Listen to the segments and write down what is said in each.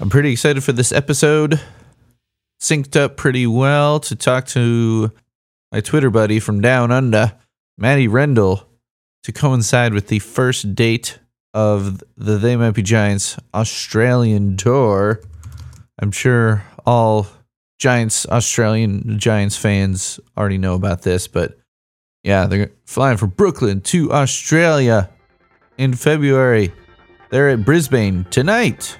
I'm pretty excited for this episode. Synced up pretty well to talk to my Twitter buddy from down under, Matty Rendell, to coincide with the first date of the They Might Be Giants Australian tour. I'm sure all Giants, Australian Giants fans already know about this, but yeah, they're flying from Brooklyn to Australia in February. They're at Brisbane tonight.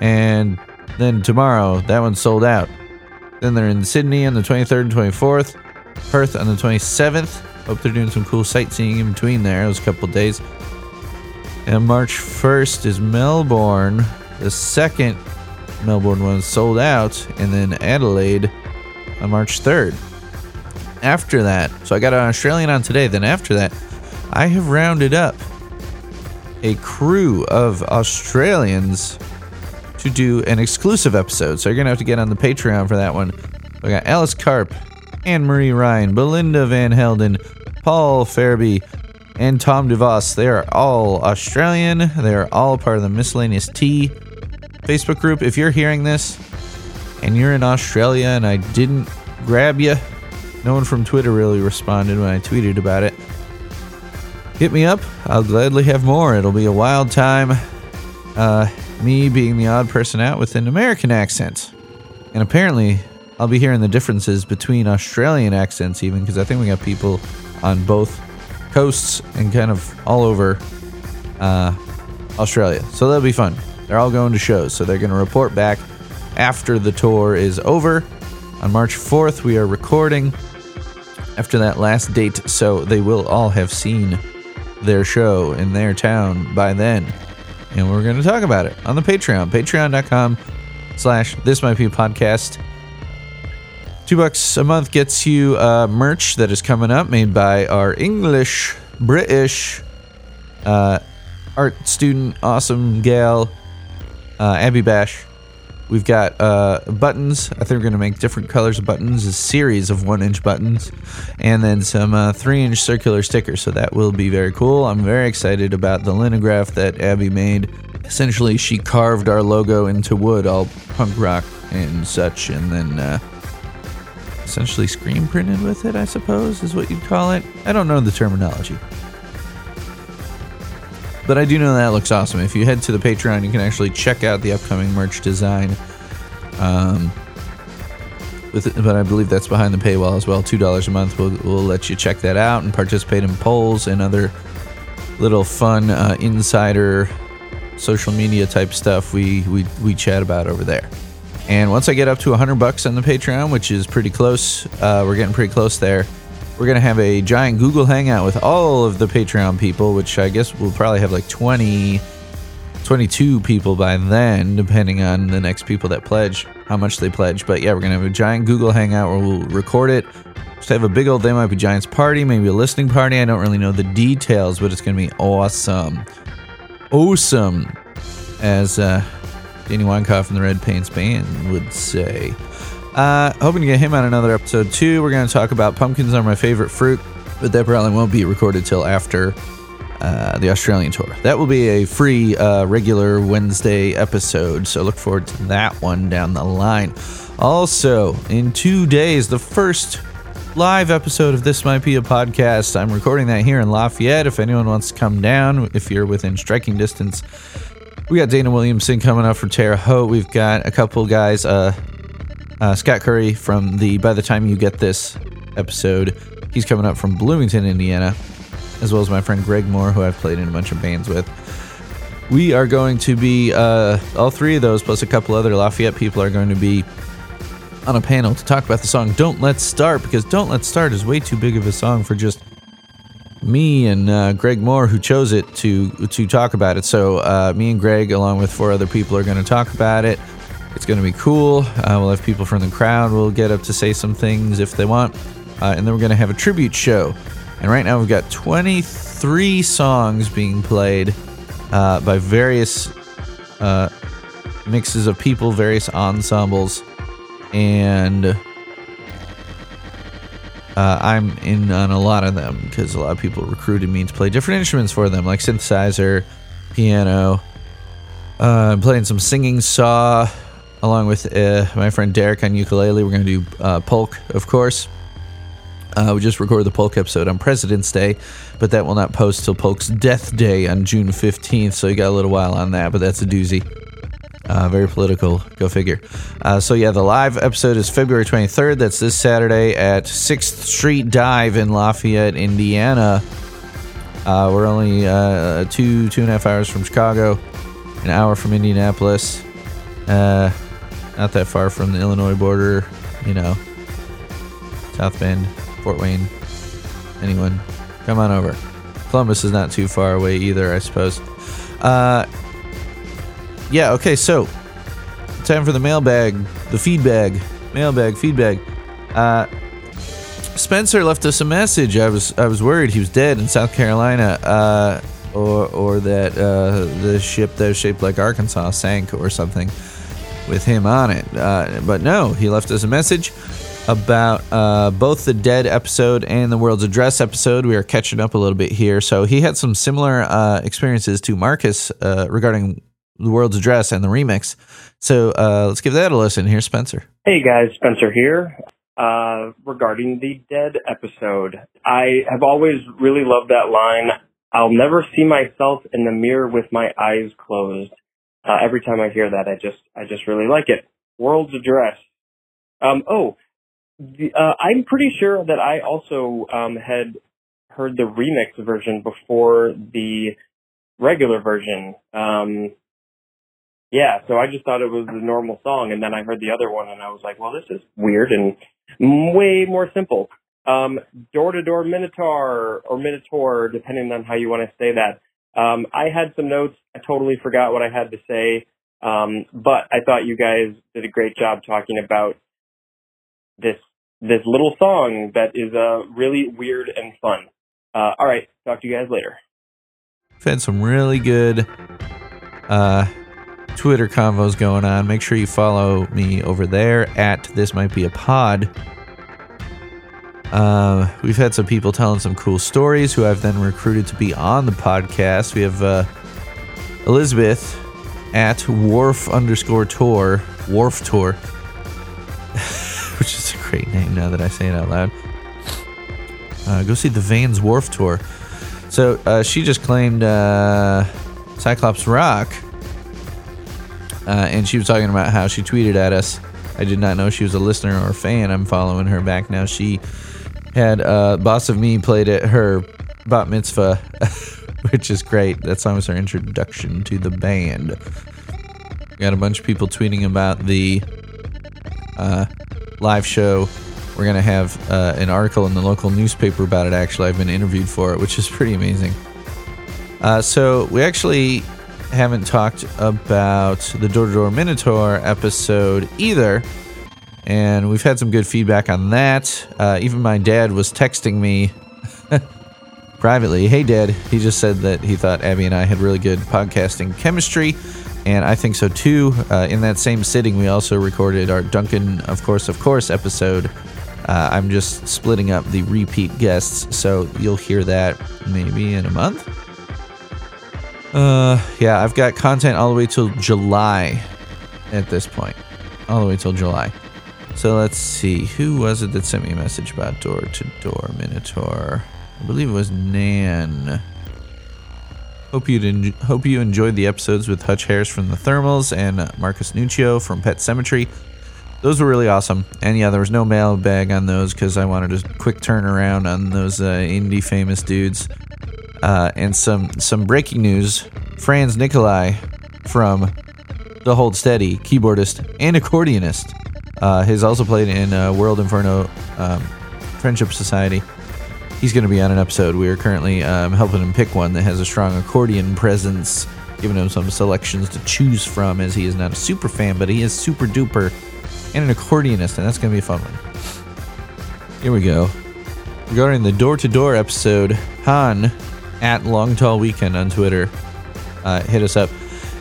And then tomorrow, that one's sold out. Then they're in Sydney on the 23rd and 24th, Perth on the 27th. Hope they're doing some cool sightseeing in between there. It was a couple days. And March 1st is Melbourne. The second Melbourne one sold out. And then Adelaide on March 3rd. After that, so I got an Australian on today. Then after that, I have rounded up a crew of Australians to do an exclusive episode. So you're going to have to get on the Patreon for that one. We got Alice Karp, Anne Marie Ryan, Belinda Van Helden, Paul Farabee, and Tom DeVos. They are all Australian. They are all part of the Miscellaneous T Facebook group. If you're hearing this and you're in Australia and I didn't grab you, no one from Twitter really responded when I tweeted about it. Hit me up. I'll gladly have more. It'll be a wild time. Uh, me being the odd person out with an American accent. And apparently, I'll be hearing the differences between Australian accents, even because I think we got people on both coasts and kind of all over uh, Australia. So that'll be fun. They're all going to shows, so they're going to report back after the tour is over. On March 4th, we are recording after that last date, so they will all have seen their show in their town by then. And we're going to talk about it on the Patreon, patreon.com slash this might be a podcast. Two bucks a month gets you uh, merch that is coming up made by our English, British uh, art student, awesome gal, uh, Abby Bash. We've got uh, buttons. I think we're going to make different colors of buttons, a series of one inch buttons, and then some uh, three inch circular stickers. So that will be very cool. I'm very excited about the linograph that Abby made. Essentially, she carved our logo into wood, all punk rock and such, and then uh, essentially screen printed with it, I suppose, is what you'd call it. I don't know the terminology. But I do know that looks awesome. If you head to the Patreon, you can actually check out the upcoming merch design. Um, with, but I believe that's behind the paywall as well. Two dollars a month will will let you check that out and participate in polls and other little fun uh, insider social media type stuff we, we we chat about over there. And once I get up to 100 bucks on the Patreon, which is pretty close, uh, we're getting pretty close there. We're going to have a giant Google Hangout with all of the Patreon people, which I guess we'll probably have like 20, 22 people by then, depending on the next people that pledge, how much they pledge. But yeah, we're going to have a giant Google Hangout where we'll record it. Just have a big old They Might Be Giants party, maybe a listening party. I don't really know the details, but it's going to be awesome. Awesome, as uh, Danny Weinkauf from the Red Pants Band would say. Uh, hoping to get him on another episode too. We're going to talk about pumpkins are my favorite fruit, but that probably won't be recorded till after uh, the Australian tour. That will be a free, uh, regular Wednesday episode, so look forward to that one down the line. Also, in two days, the first live episode of This Might Be a Podcast. I'm recording that here in Lafayette. If anyone wants to come down, if you're within striking distance, we got Dana Williamson coming up for Terre Haute. We've got a couple guys, uh, uh, Scott Curry from the By the Time You Get This episode. He's coming up from Bloomington, Indiana, as well as my friend Greg Moore, who I've played in a bunch of bands with. We are going to be, uh, all three of those, plus a couple other Lafayette people, are going to be on a panel to talk about the song Don't Let's Start, because Don't Let's Start is way too big of a song for just me and uh, Greg Moore, who chose it to to talk about it. So uh, me and Greg, along with four other people, are going to talk about it. It's going to be cool. Uh, we'll have people from the crowd. We'll get up to say some things if they want, uh, and then we're going to have a tribute show. And right now we've got 23 songs being played uh, by various uh, mixes of people, various ensembles, and uh, I'm in on a lot of them because a lot of people recruited me to play different instruments for them, like synthesizer, piano, Uh, I'm playing some singing saw along with uh, my friend Derek on ukulele. We're going to do uh, polk, of course. Uh, we just recorded the polk episode on President's Day, but that will not post till Polk's Death Day on June 15th, so you got a little while on that, but that's a doozy. Uh, very political, go figure. Uh, so, yeah, the live episode is February 23rd. That's this Saturday at 6th Street Dive in Lafayette, Indiana. Uh, we're only uh, two, two and a half hours from Chicago, an hour from Indianapolis. Not that far from the Illinois border, you know. South Bend, Fort Wayne. Anyone, come on over. Columbus is not too far away either, I suppose. Uh, yeah, okay, so time for the mailbag, the feedbag, mailbag, feedbag. Uh, Spencer left us a message. I was I was worried he was dead in South Carolina, uh, or or that uh, the ship that was shaped like Arkansas sank or something with him on it. Uh, but no, he left us a message about uh, both the Dead episode and the World's Address episode. We are catching up a little bit here. So he had some similar uh, experiences to Marcus uh, regarding the World's Address and the remix. So uh, let's give that a listen. Here's Spencer. Hey guys, Spencer here. Uh, regarding the Dead episode, I have always really loved that line. I'll never see myself in the mirror with my eyes closed. Uh, every time I hear that, I just, I just really like it. World's Address. Um, oh, the, uh, I'm pretty sure that I also um, had heard the remix version before the regular version. Um, yeah, so I just thought it was a normal song, and then I heard the other one, and I was like, well, this is weird and way more simple. Door to door Minotaur or Minotaur, depending on how you want to say that. Um, I had some notes. I totally forgot what I had to say. Um, but I thought you guys did a great job talking about this this little song that is uh, really weird and fun. Uh, all right, talk to you guys later. We've had some really good uh, Twitter convos going on. Make sure you follow me over there at This Might Be a Pod. Uh, we've had some people telling some cool stories who I've then recruited to be on the podcast. We have uh, Elizabeth at Wharf underscore tour, Wharf tour, which is a great name now that I say it out loud. Uh, go see the Vans Wharf tour. So uh, she just claimed uh, Cyclops Rock, uh, and she was talking about how she tweeted at us. I did not know she was a listener or a fan. I'm following her back now. She had uh, Boss of Me played at her bat mitzvah, which is great. That song was her introduction to the band. We got a bunch of people tweeting about the uh, live show. We're going to have uh, an article in the local newspaper about it, actually. I've been interviewed for it, which is pretty amazing. Uh, so, we actually haven't talked about the Door to Door Minotaur episode either and we've had some good feedback on that. Uh, even my dad was texting me privately. Hey, Dad. He just said that he thought Abby and I had really good podcasting chemistry, and I think so too. Uh, in that same sitting, we also recorded our Duncan, of course, of course episode. Uh, I'm just splitting up the repeat guests, so you'll hear that maybe in a month. Uh, yeah, I've got content all the way till July at this point. All the way till July. So let's see. Who was it that sent me a message about door to door Minotaur? I believe it was Nan. Hope you en- hope you enjoyed the episodes with Hutch Harris from the Thermals and Marcus Nuccio from Pet Cemetery. Those were really awesome. And yeah, there was no mailbag on those because I wanted a quick turnaround on those uh, indie famous dudes. Uh, and some some breaking news: Franz Nicolay from the Hold Steady, keyboardist and accordionist uh, he's also played in uh, World Inferno um, Friendship Society. He's going to be on an episode. We are currently um, helping him pick one that has a strong accordion presence, giving him some selections to choose from, as he is not a super fan, but he is super duper and an accordionist, and that's going to be a fun one. Here we go. Regarding the door to door episode, Han at Long Tall Weekend on Twitter uh, hit us up.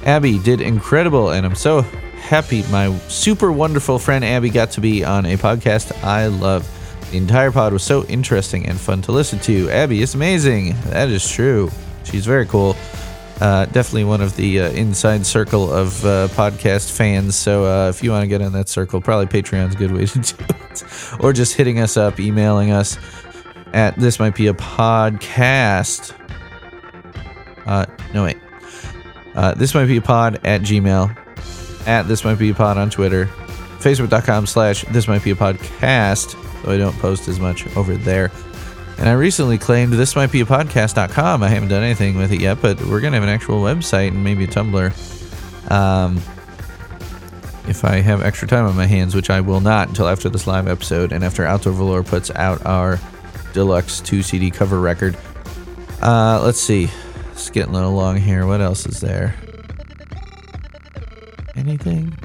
Abby did incredible, and I'm so happy my super wonderful friend Abby got to be on a podcast I love. The entire pod was so interesting and fun to listen to. Abby is amazing. That is true. She's very cool. Uh, definitely one of the uh, inside circle of uh, podcast fans. So uh, if you want to get in that circle, probably Patreon's a good way to do it. Or just hitting us up, emailing us at this might be a podcast. Uh, no, wait. Uh, this might be a pod at Gmail, at this might be a pod on Twitter, facebook.com slash this might be a podcast, though I don't post as much over there. And I recently claimed this might be a podcast.com. I haven't done anything with it yet, but we're going to have an actual website and maybe a Tumblr. Um, if I have extra time on my hands, which I will not until after this live episode and after Alto Valor puts out our deluxe 2 CD cover record. Uh, let's see. It's getting a little long here. What else is there? Anything?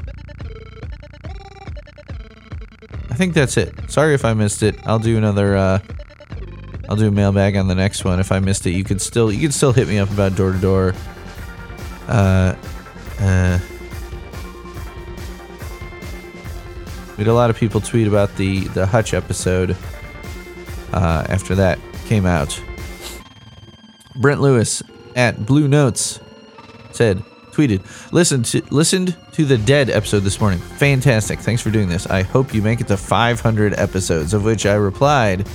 I think that's it. Sorry if I missed it. I'll do another uh I'll do a mailbag on the next one. If I missed it, you could still you could still hit me up about door to door. Uh uh We had a lot of people tweet about the the Hutch episode uh, after that came out. Brent Lewis at Blue Notes said, tweeted, listened to listened to the Dead episode this morning. Fantastic. Thanks for doing this. I hope you make it to 500 episodes, of which I replied,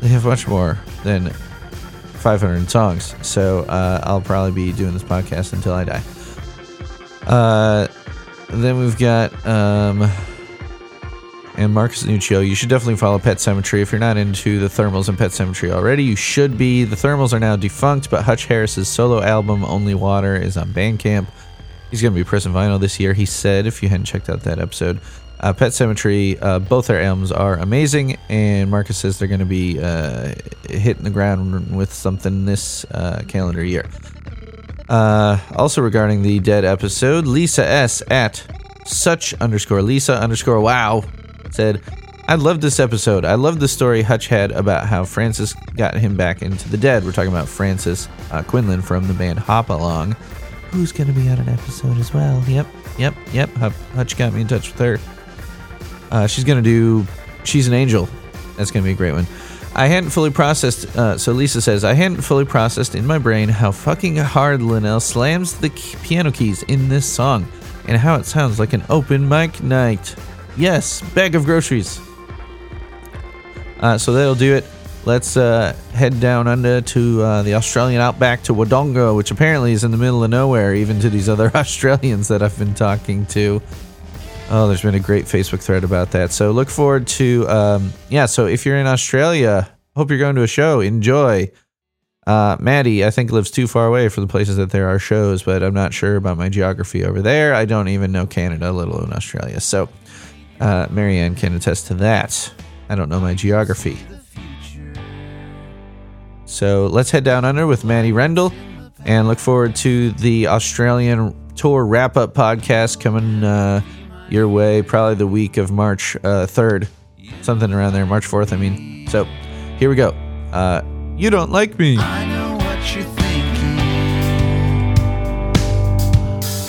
they have much more than 500 songs. So uh, I'll probably be doing this podcast until I die. Uh, then we've got um, and Marcus Nuccio. You should definitely follow Pet Cemetery if you're not into the Thermals and Pet Cemetery already. You should be. The Thermals are now defunct, but Hutch Harris's solo album Only Water is on Bandcamp. He's going to be pressing vinyl this year. He said, if you hadn't checked out that episode, uh, Pet Cemetery, uh, both their albums are amazing, and Marcus says they're going to be uh, hitting the ground with something this uh, calendar year. Uh, also regarding the dead episode, Lisa S at such underscore Lisa underscore wow said, I love this episode. I love the story Hutch had about how Frances got him back into the dead. We're talking about Frances uh, Quinlan from the band Hop Along, who's going to be on an episode as well. Yep, yep, yep. Hutch got me in touch with her. Uh, she's going to do She's an Angel. That's going to be a great one. I hadn't fully processed, uh, so Lisa says, I hadn't fully processed in my brain how fucking hard Linnell slams the piano keys in this song and how it sounds like an open mic night. Yes, bag of groceries. Uh, so that'll do it. Let's uh, head down under to uh, the Australian outback to Wodonga, which apparently is in the middle of nowhere, even to these other Australians that I've been talking to. Oh, there's been a great Facebook thread about that. So look forward to, um, yeah. So if you're in Australia, hope you're going to a show. Enjoy. Uh, Maddie, I think lives too far away for the places that there are shows, but I'm not sure about my geography over there. I don't even know Canada, let alone Australia. So uh, Marianne can attest to that. I don't know my geography. So let's head down under with Manny Rendell and look forward to the Australian tour wrap up podcast coming uh, your way probably the week of March uh, 3rd, something around there, March 4th, I mean. So here we go. Uh, you don't like me. I know what you're thinking.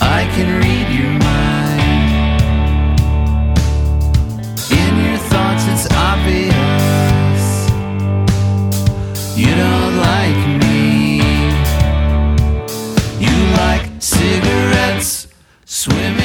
I can read You don't like me. You like cigarettes, swimming.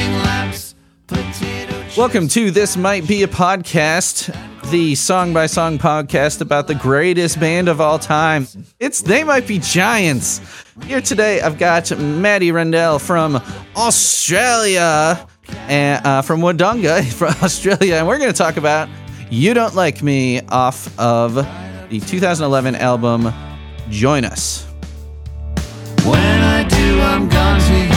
Welcome to This Might Be a Podcast, the song by song podcast about the greatest band of all time. It's They Might Be Giants. Here today, I've got Maddie Rendell from Australia, and uh, from Wodonga, from Australia, and we're going to talk about You Don't Like Me off of the 2011 album Join Us. When I do, I'm gone to you.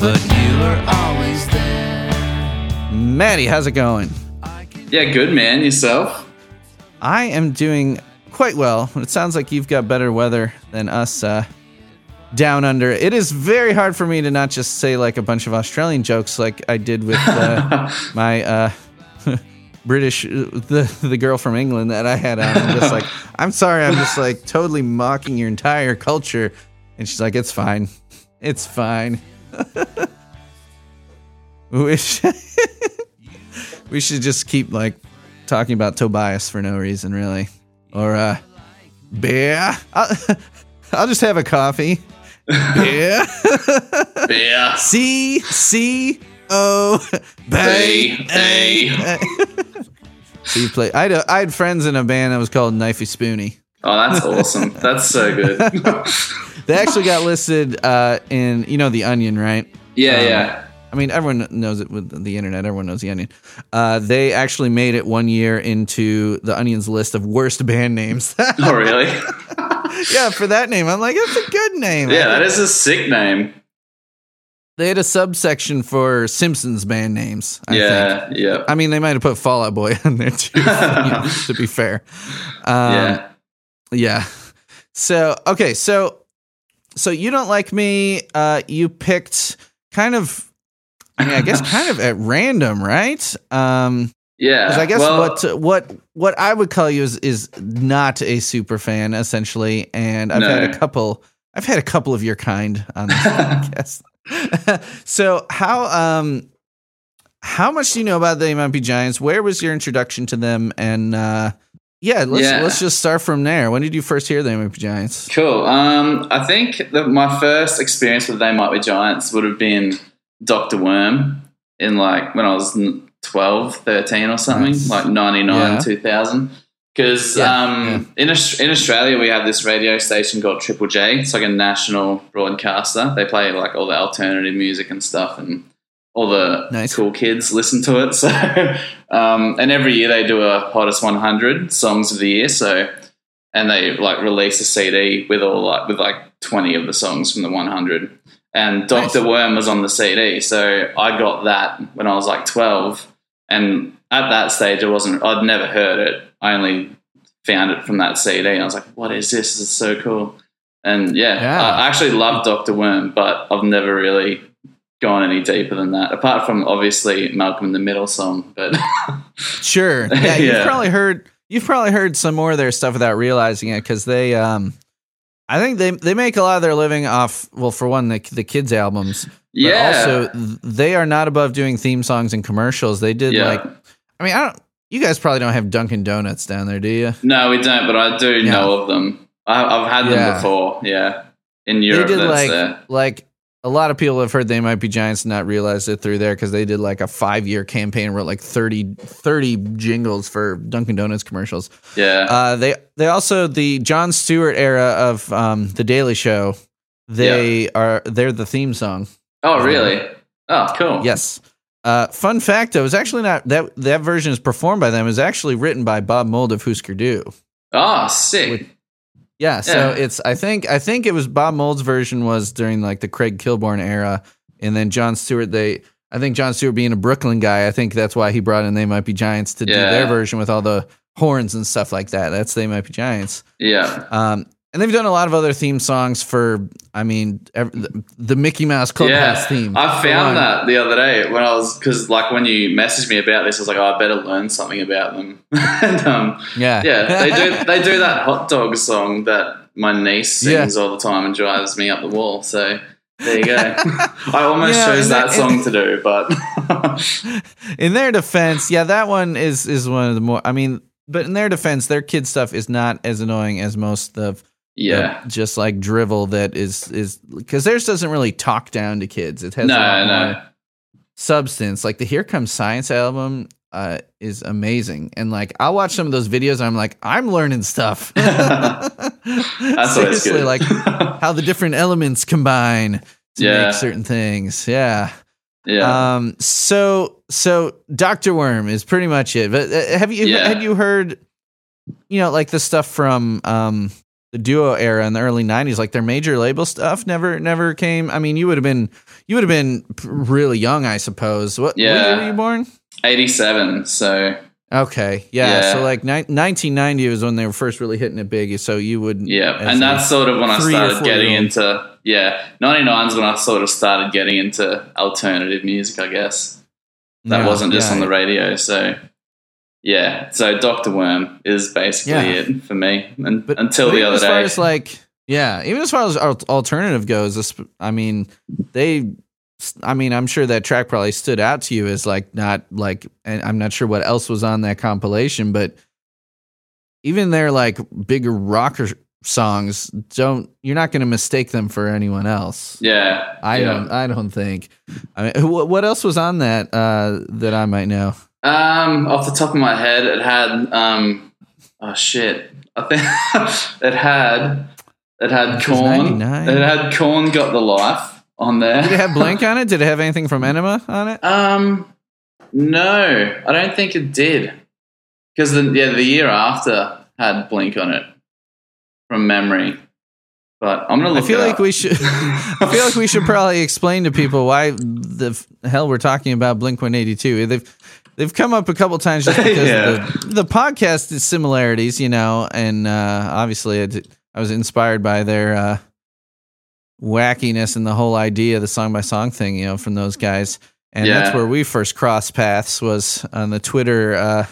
But you are always there. Maddie, how's it going? Yeah, good man. Yourself? I am doing quite well. It sounds like you've got better weather than us uh, down under. It is very hard for me to not just say like a bunch of Australian jokes like I did with uh, my uh, British, the the girl from England that I had on. I'm just like, I'm sorry, I'm just like totally mocking your entire culture, and she's like, it's fine, it's fine. we should, we should just keep like talking about Tobias for no reason, really, or uh, beer. I'll, I'll just have a coffee. Beer. Yeah. C C O B B, A. So you play. I had, a, I had friends in a band that was called Knifey Spoony. Oh, that's awesome. That's so good. They actually got listed uh, in you know the Onion, right? yeah, Um, yeah. I mean, everyone knows it with the internet. Everyone knows the Onion. Uh, they actually made it one year into the Onion's list of worst band names. Oh, really? yeah, for that name, I'm like, it's a good name. Yeah, that is a sick name. They had a subsection for Simpsons band names. I think. yeah, yeah. I mean, they might have put Fallout Boy on there too. know, to be fair. Um, yeah. Yeah. So okay, so so you don't like me. Uh, you picked kind of. I mean, I guess kind of at random, right? Um, Yeah. I guess well, what what what I would call you is is not a super fan, essentially. And I've had a couple. I've had a couple of your kind on this podcast. so how um how much do you know about They Might Be Giants? Where was your introduction to them? And uh, yeah, let's Yeah. let's just start from there. When did you first hear They Might Be Giants? Cool. Um, I think that my first experience with They Might Be Giants would have been Doctor Worm in like when I was n- 12, 13 or something, Nice. like 99, Yeah. 2000. Because Yeah, um, in, in Australia, we have this radio station called Triple J. It's like a national broadcaster. They play like all the alternative music and stuff, and all the Nice. cool kids listen to it. So, um, and every year they do a hottest 100 songs of the year. So, and they like release a CD with all like with like 20 of the songs from the 100. And Doctor Nice. Worm was on the CD, so I got that when I was like 12. And at that stage, I wasn't. I'd never heard it. I only found it from that CD, and I was like, "What is this? This is so cool!" And yeah, Yeah. I actually love Doctor Worm, but I've never really gone any deeper than that. Apart from obviously Malcolm in the Middle song, but Sure. Yeah, you've Yeah. probably heard you've probably heard some more of their stuff without realizing it because they um I think they they make a lot of their living off well for one the the kids albums. But yeah, also they are not above doing theme songs and commercials. They did yeah. like I mean I don't you guys probably don't have Dunkin' Donuts down there, do you? no, we don't, but I do Yeah. know of them. I, I've had them Yeah. before. Yeah, in Europe, they did like there. like a lot of people have heard they might be giants and not realized it through there because they did like a five year campaign wrote like 30, 30 jingles for Dunkin' Donuts commercials. Yeah, Uh, they they also the Jon Stewart era of um, the Daily Show. They are they're the theme song. oh, really? Oh, cool. Yes. Uh, fun fact though, it's actually not that that version is performed by them. Is actually written by Bob Mould of Husker Du. Oh, sick. With- Yeah, so Yeah. it's I think I think it was Bob Mould's version was during like the Craig Kilborn era, and then Jon Stewart. They I think Jon Stewart being a Brooklyn guy, I think that's why he brought in They Might Be Giants to do their version with all the horns and stuff like that. That's They Might Be Giants. yeah. Um, and they've done a lot of other theme songs for, I mean, ev- the, the Mickey Mouse Clubhouse Yeah, theme. I found that the other day when I was because like when you messaged me about this, I was like, oh, I better learn something about them. and um, Yeah, yeah, they do they do that hot dog song that my niece Yeah. sings all the time and drives me up the wall. So there you go. I almost Yeah, chose that that- song to do, but in their defense, yeah, that one is is one of the more. I mean, but in their defense, their kid stuff is not as annoying as most of yeah, just like drivel that is is because theirs doesn't really talk down to kids. It has a no, no, substance. Like the Here Comes Science album uh, is amazing, and like I'll watch some of those videos. and I'm like, I'm learning stuff. Seriously, like how the different elements combine to Yeah. make certain things. Yeah. yeah, Um. So so Doctor Worm is pretty much it. But uh, have you Yeah. had you heard, you know, like the stuff from um the duo era in the early '90s, like their major label stuff never never came. I mean, you would have been you would have been really young, I suppose. What, Yeah. were you born? eighty-seven. So Okay, yeah. Yeah. So like ni- 1990 was when they were first really hitting it big. So you would Yeah, and that's sort of when I started getting into yeah, 99's when I sort of started getting into alternative music, I guess. That wasn't just yeah. on the radio, so yeah. So Doctor Worm is basically Yeah. it for me, and But, until the other as far day. as like, yeah, even as far as alternative goes, I mean, they, I mean, I'm sure that track probably stood out to you as like not like, and I'm not sure what else was on that compilation, but even their like bigger rocker songs don't you're not going to mistake them for anyone else. Yeah, I yeah. don't I don't think. I mean what, what else was on that uh that I might know? Um, off the top of my head, it had um, oh shit, I think it had it had Korn. It had Korn got the life on there. Did it have Blink on it? Did it have anything from Enema on it? Um, no, I don't think it did. Because the yeah, the year after had Blink on it from memory. But I'm gonna look. I feel it like up. we should. I feel like we should probably explain to people why the f- hell we're talking about Blink One Eighty Two. They've they've come up a couple times just because Yeah. of the the podcast is similarities, you know, and uh, obviously I, did- I was inspired by their uh, wackiness and the whole idea of the song by song thing, you know, from those guys, and that's where we first crossed paths was on the Twitter. Uh,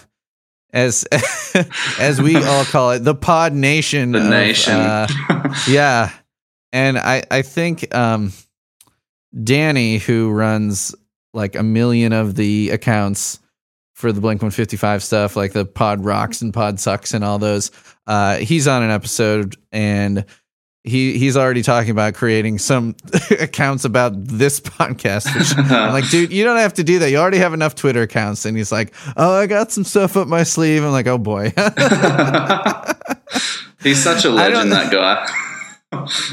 as as we all call it, the Pod Nation. the of, nation. uh, yeah. And I, I think um, Danny, who runs like a million of the accounts for the Blink 155 stuff, like the Pod Rocks and Pod Sucks and all those, uh, he's on an episode and he he's already talking about creating some accounts about this podcast. Which I'm like, dude, you don't have to do that. You already have enough Twitter accounts. And he's like, oh, I got some stuff up my sleeve. I'm like, oh boy. He's such a legend, that guy.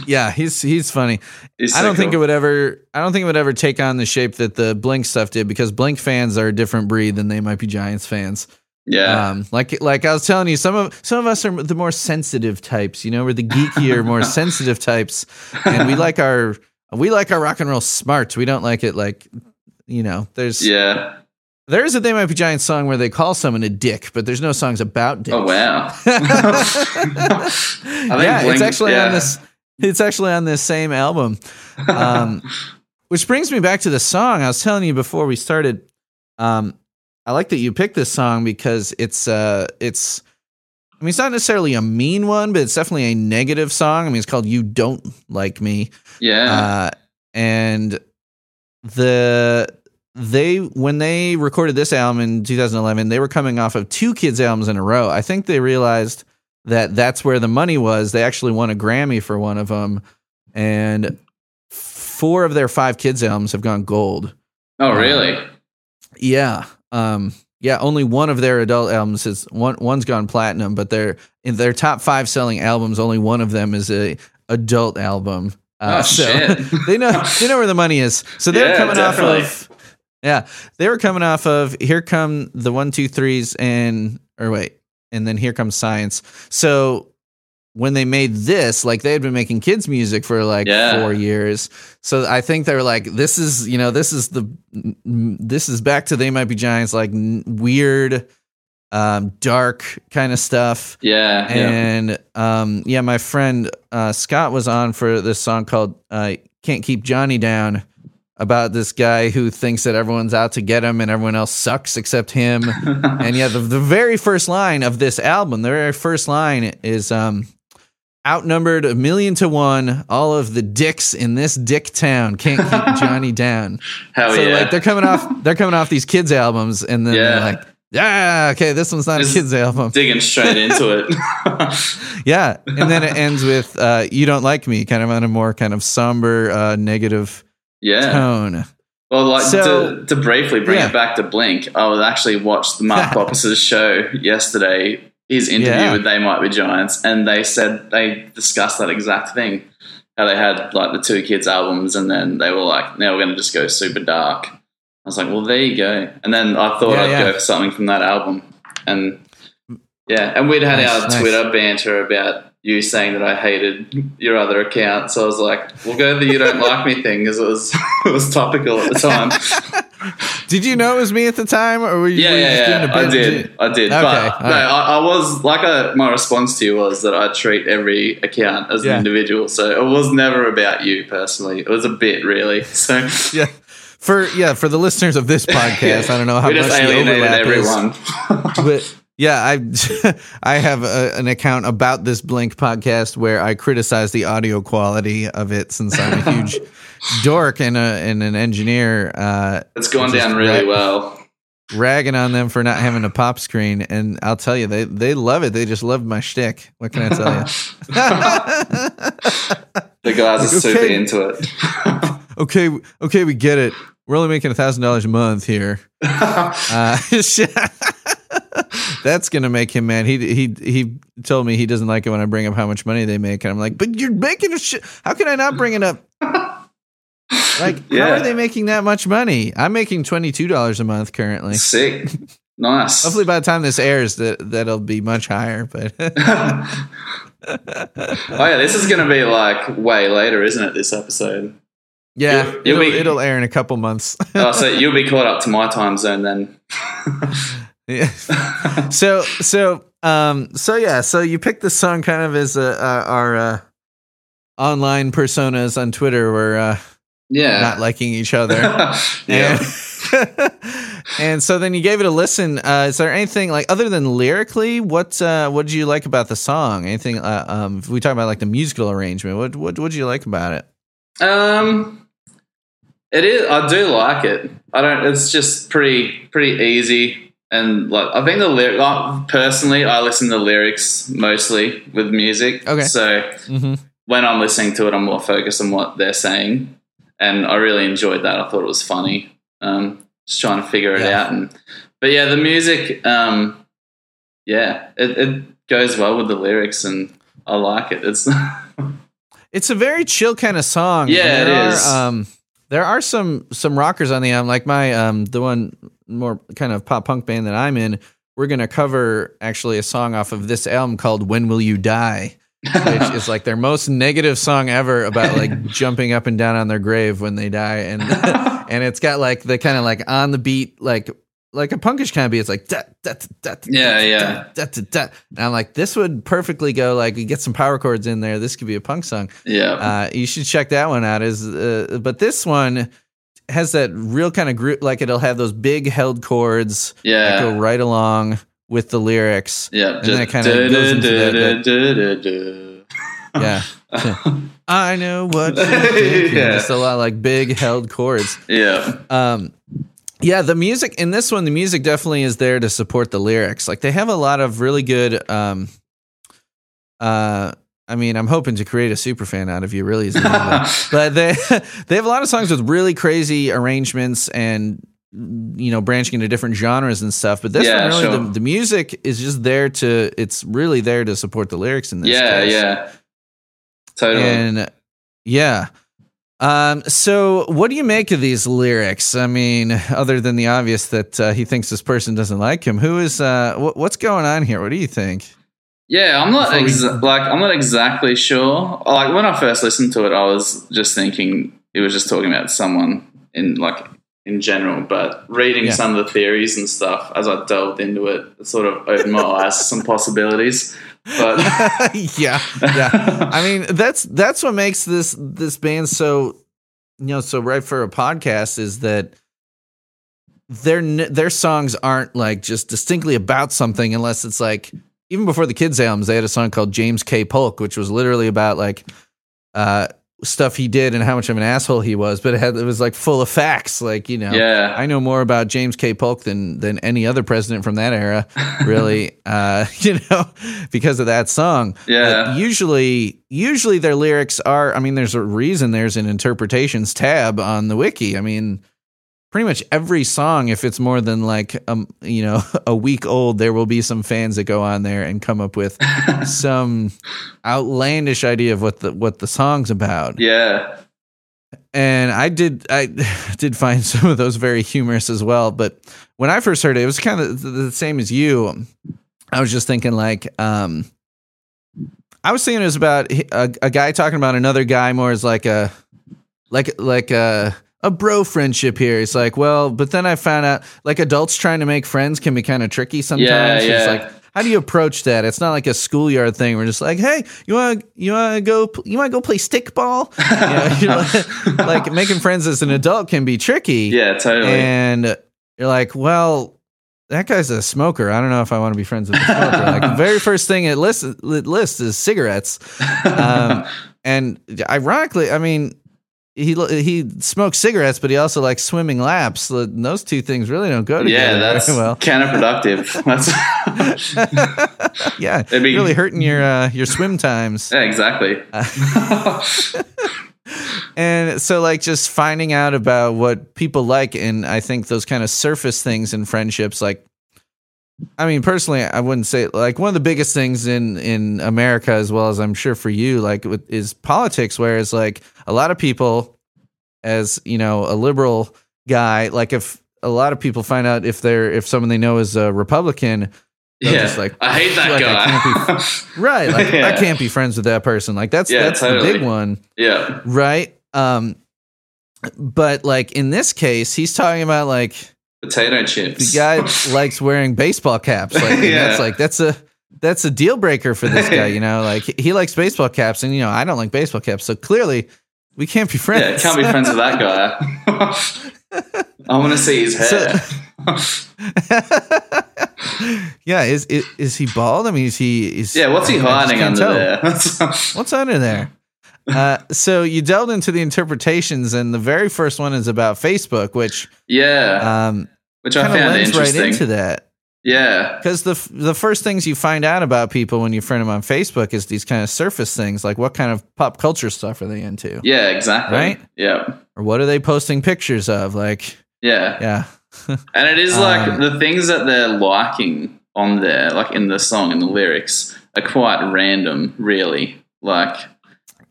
Yeah, he's he's funny. He's I don't think it would ever. I don't think it would ever take on the shape that the Blink stuff did because Blink fans are a different breed than they might be Giants fans. Yeah, Um, like like I was telling you, some of some of us are the more sensitive types. You know, we're the geekier, more sensitive types, and we like our we like our rock and roll smart. We don't like it like you know. There's yeah. there is a They Might Be Giants song where they call someone a dick, but there's no songs about dicks. Oh wow. I think yeah, Blink- it's actually yeah. on this. It's actually on this same album. Um, which brings me back to the song I was telling you before we started. Um, I like that you picked this song because it's uh, it's. I mean, it's not necessarily a mean one, but it's definitely a negative song. I mean, it's called "You Don't Like Me," yeah. uh, and the they when they recorded this album in 2011 they were coming off of two kids albums in a row i think they realized that that's where the money was they actually won a grammy for one of them and four of their five kids albums have gone gold oh really? yeah um yeah only one of their adult albums is one one's gone platinum but they're in their top five selling albums only one of them is a adult album uh, Oh, so shit. they know they know where the money is so they're Yeah, coming definitely. off of yeah they were coming off of here come the one two threes and or wait and then here comes science so when they made this like they had been making kids music for like Yeah. four years so i think they were like this is you know this is the this is back to they might be giants like n- weird um dark kind of stuff Yeah. yeah. and um yeah my friend uh scott was on for this song called uh can't keep johnny down about this guy who thinks that everyone's out to get him and everyone else sucks except him and yeah the, the very first line of this album the very first line is um outnumbered a million to one all of the dicks in this dick town can't keep johnny down Hell so yeah. like they're coming off they're coming off these kids albums and then Yeah. they're like yeah okay this one's not This- a kids album Digging straight into it. yeah, and then it ends with uh, "You don't like me," kind of on a more kind of somber, uh, negative yeah. tone. Well, like So- to, to briefly bring Yeah. it back to Blink, I was actually watched the Mark Hoppus's show yesterday. His interview Yeah. with They Might Be Giants, and they said they discussed that exact thing. How they had like the two kids albums, and then they were like, "Now we're going to just go super dark." I was like, "Well, there you go." And then I thought Yeah, I'd go for something from that album, and yeah, and we'd had Nice, our nice. Twitter banter about you saying that I hated your other account. So I was like, "We'll go the you don't like me thing," because it was it was topical at the time. Did you know it was me at the time, or were you, Yeah, were you yeah, just yeah. doing a I bit? I did, I did. Okay, but no, right. I, I was like, a, my response to you was that I treat every account as Yeah. an individual. So it was never about you personally. It was a bit, really. So Yeah, for yeah, for the listeners of this podcast, I don't know how we much just the overlap everyone. is, but yeah, I I have a, an account about this Blink podcast where I criticize the audio quality of it since I'm a huge dork and a and an engineer. Uh, it's Just down really wreck- well. ragging on them for not having a pop screen, and I'll tell you, they they love it. They just love my shtick. What can I tell you? The guys are super Okay. into it. okay, okay, we get it. We're only making a thousand dollars a month here. Uh, that's gonna make him mad. He he he told me he doesn't like it when I bring up how much money they make, and I'm like, but you're making a shit. How can I not bring it up? Like, how are they making that much money? I'm making twenty two dollars a month currently. Sick. Nice. Hopefully, by the time this airs, that that'll be much higher. But oh yeah, this is gonna be like way later, isn't it? This episode. yeah, You'll- you'll it'll, be- it'll air in a couple months. Oh, so you'll be caught up to my time zone then. So so um so yeah so you picked this song kind of as uh, uh, our uh, online personas on Twitter were uh, yeah. not liking each other. yeah. And, and so then you gave it a listen. Uh, is there anything like other than lyrically? What uh, what did you like about the song? Anything? Uh, um, if we talk about like the musical arrangement, what what what did you like about it? Um, it is. I do like it. I don't. It's just pretty pretty easy, and like I think the lyric. Like, personally, I listen to lyrics mostly with music. Okay. So Mm-hmm. when I'm listening to it, I'm more focused on what they're saying, and I really enjoyed that. I thought it was funny. Um, just trying to figure it Yeah. out, and but yeah, the music. Um, yeah, it, it goes well with the lyrics, and I like it. It's It's a very chill kind of song. Yeah, it there is. Are, um, there are some some rockers on the album, like my um the one more kind of pop punk band that I'm in. We're gonna cover actually a song off of this album called "When Will You Die," which is like their most negative song ever about like jumping up and down on their grave when they die, and and it's got like the kind of like on the beat like like a punkish kind of beat. It's like da, da, da, Yeah, yeah. Da, da, da. And I'm like, this would perfectly go like you get some power chords in there. This could be a punk song. yeah. Uh, you should check that one out. Is uh, but this one has that real kind of group. Like it'll have those big held chords that Yeah. go right along with the lyrics. Yeah. And then it kinda goes into that- Yeah, I know what you're thinking. Yeah. Just a lot like big held chords. yeah. Um, yeah, the music in this one, the music definitely is there to support the lyrics. Like they have a lot of really good. Um, uh, I mean, I'm hoping to create a super fan out of you, really. is the but they they have a lot of songs with really crazy arrangements and you know branching into different genres and stuff. But this Yeah, one really, sure. the, the music is just there to. It's really there to support the lyrics in this. Yeah. case. Yeah. Totally. And yeah. Um, so what do you make of these lyrics? I mean, other than the obvious that uh, he thinks this person doesn't like him, who is uh, wh- what's going on here? What do you think? Yeah, I'm not exa- like I'm not exactly sure. Like when I first listened to it, I was just thinking it was just talking about someone in like in general. But reading Yeah. some of the theories and stuff as I delved into it, it sort of opened my eyes to some possibilities. But yeah, yeah. I mean, that's that's what makes this this band so you know so right for a podcast is that their their songs aren't like just distinctly about something unless it's like even before the kids albums they had a song called James K Polk which was literally about like uh stuff he did and how much of an asshole he was but it had it was like full of facts like you know yeah, I know more about James K. Polk than than any other president from that era, really. uh, you know, because of that song. Yeah. But usually, usually their lyrics are. I mean, there's a reason there's an interpretations tab on the wiki. I mean, pretty much every song, if it's more than like um, you know, a week old, there will be some fans that go on there and come up with some outlandish idea of what the what the song's about yeah, and I did I did find some of those very humorous as well. But when I first heard it, it was kind of the same as you. I was just thinking like, um, I was thinking it was about a, a guy talking about another guy more as like a like like a a bro friendship here. It's like, well, but then I found out like adults trying to make friends can be kind of tricky sometimes. Yeah, It's yeah. like how do you approach that? It's not like a schoolyard thing. We're just like, hey, you want to you want to go you want to go play stickball? you know, like, like making friends as an adult can be tricky. yeah, totally. and you're like, well. That guy's a smoker. I don't know if I want to be friends with a smoker. like the very first thing it lists, it lists is cigarettes. Um, and ironically, I mean, he he smokes cigarettes, but he also likes swimming laps. Those two things really don't go together. Yeah, that's well. counterproductive. That's yeah, It'd be- really hurting your uh, your swim times. yeah, exactly. And so, like, just finding out about what people like, and I think those kind of surface things in friendships, like, I mean, personally, I wouldn't say like one of the biggest things in in America, as well as I'm sure for you, like, with- is politics. Whereas, like, a lot of people, as you know, a liberal guy, like, if a lot of people find out if they're if someone they know is a Republican, they're yeah, just like, I hate that like, guy. right, like, I can't be friends with that person. Like, that's Yeah, that's the big one yeah, right um but like in this case he's talking about like potato chips. the guy likes wearing baseball caps like Yeah. that's like that's a that's a deal breaker for this guy you know like he likes baseball caps and you know i don't like baseball caps so clearly we can't be friends Yeah, can't be friends with that guy. I want to see his hair. yeah is, is is he bald i mean is he is yeah, what's he hiding under tell. there? What's under there? Uh, so you delved into the interpretations, and the very first one is about Facebook, which yeah, um, which I kind of found lends right into that. yeah, Because the the first things you find out about people when you friend them on Facebook is these kind of surface things, like what kind of pop culture stuff are they into, yeah, exactly. Right? Yeah, or what are they posting pictures of? Like, yeah. yeah, And it is like Um, the things that they're liking on there, like in the song, and the lyrics, are quite random, really. Like,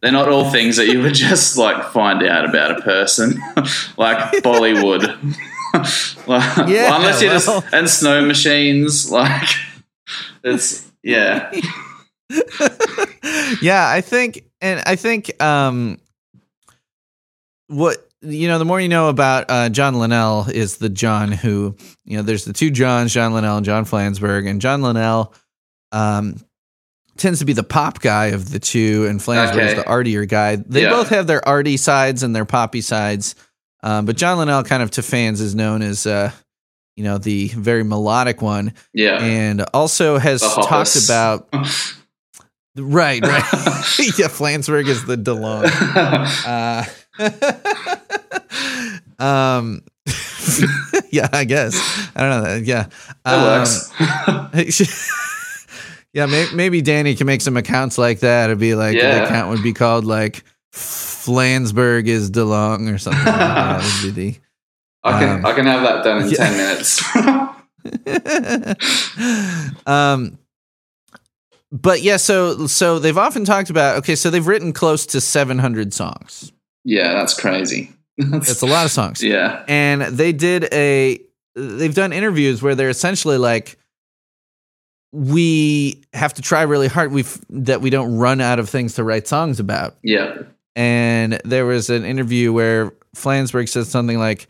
they're not all things that you would just like find out about a person, like Bollywood. like, Yeah, well, unless you well- just and snow machines, like it's yeah, yeah. I think, and I think, um, what you know, the more you know about uh, John Linnell is the John who you know. There's the two Johns, John Linnell and John Flansburgh, and John Linnell, um, tends to be the pop guy of the two, and Flansburgh is the artier guy. They Yeah. both have their arty sides and their poppy sides, um, but John Linnell, kind of to fans, is known as uh, you know the very melodic one, yeah. and also has talked about right, right. yeah, Flansburgh is the DeLong. Uh, um, yeah, I guess I don't know. Yeah, That Um, works. Yeah, may, maybe Danny can make some accounts like that. It'd be like the account would be called like Flansburgh is DeLong or something. like that would be I can um, I can have that done in yeah. ten minutes. um, but yeah, so so they've often talked about okay, so they've written close to seven hundred songs. yeah, that's crazy. That's a lot of songs. yeah, and they did a they've done interviews where they're essentially like we have to try really hard. We that we don't run out of things to write songs about. Yeah, and there was an interview where Flansburgh said something like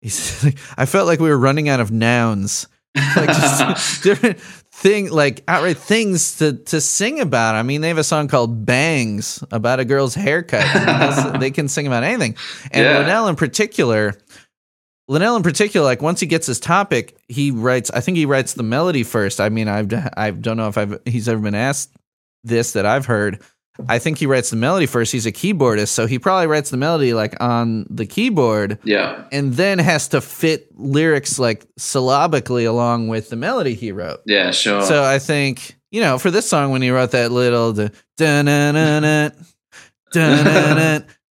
he said I felt like we were running out of nouns. Like just different thing like outright things to to sing about. I mean they have a song called Bangs about a girl's haircut. They can sing about anything. And Yeah. In particular Linnell in particular, like once he gets his topic, he writes. I think he writes the melody first. I mean, I've I don't know if I've he's ever been asked this that I've heard. I think he writes the melody first. He's a keyboardist, so he probably writes the melody like on the keyboard, yeah, and then has to fit lyrics like syllabically along with the melody he wrote. yeah. Sure. So I think you know for this song when he wrote that little da na na na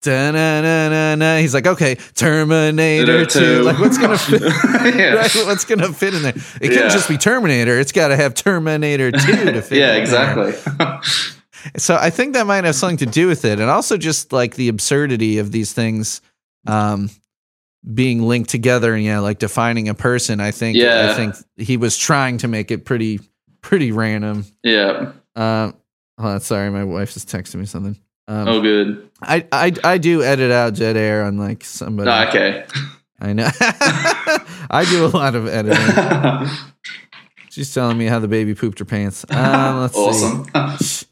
da na na he's like okay Terminator two like what's gonna fit yeah. right, what's gonna fit in there it Yeah. can't just be Terminator it's got to have Terminator two to fit yeah, exactly. so I think that might have something to do with it and also just like the absurdity of these things um being linked together and yeah like defining a person I think Yeah. I think he was trying to make it pretty pretty random yeah. hold on, sorry, my wife just texted me something. Um, Oh, good. I, I I do edit out dead air on like somebody. No, okay. I know. I do a lot of editing. She's telling me how the baby pooped her pants. Um, let's awesome. see.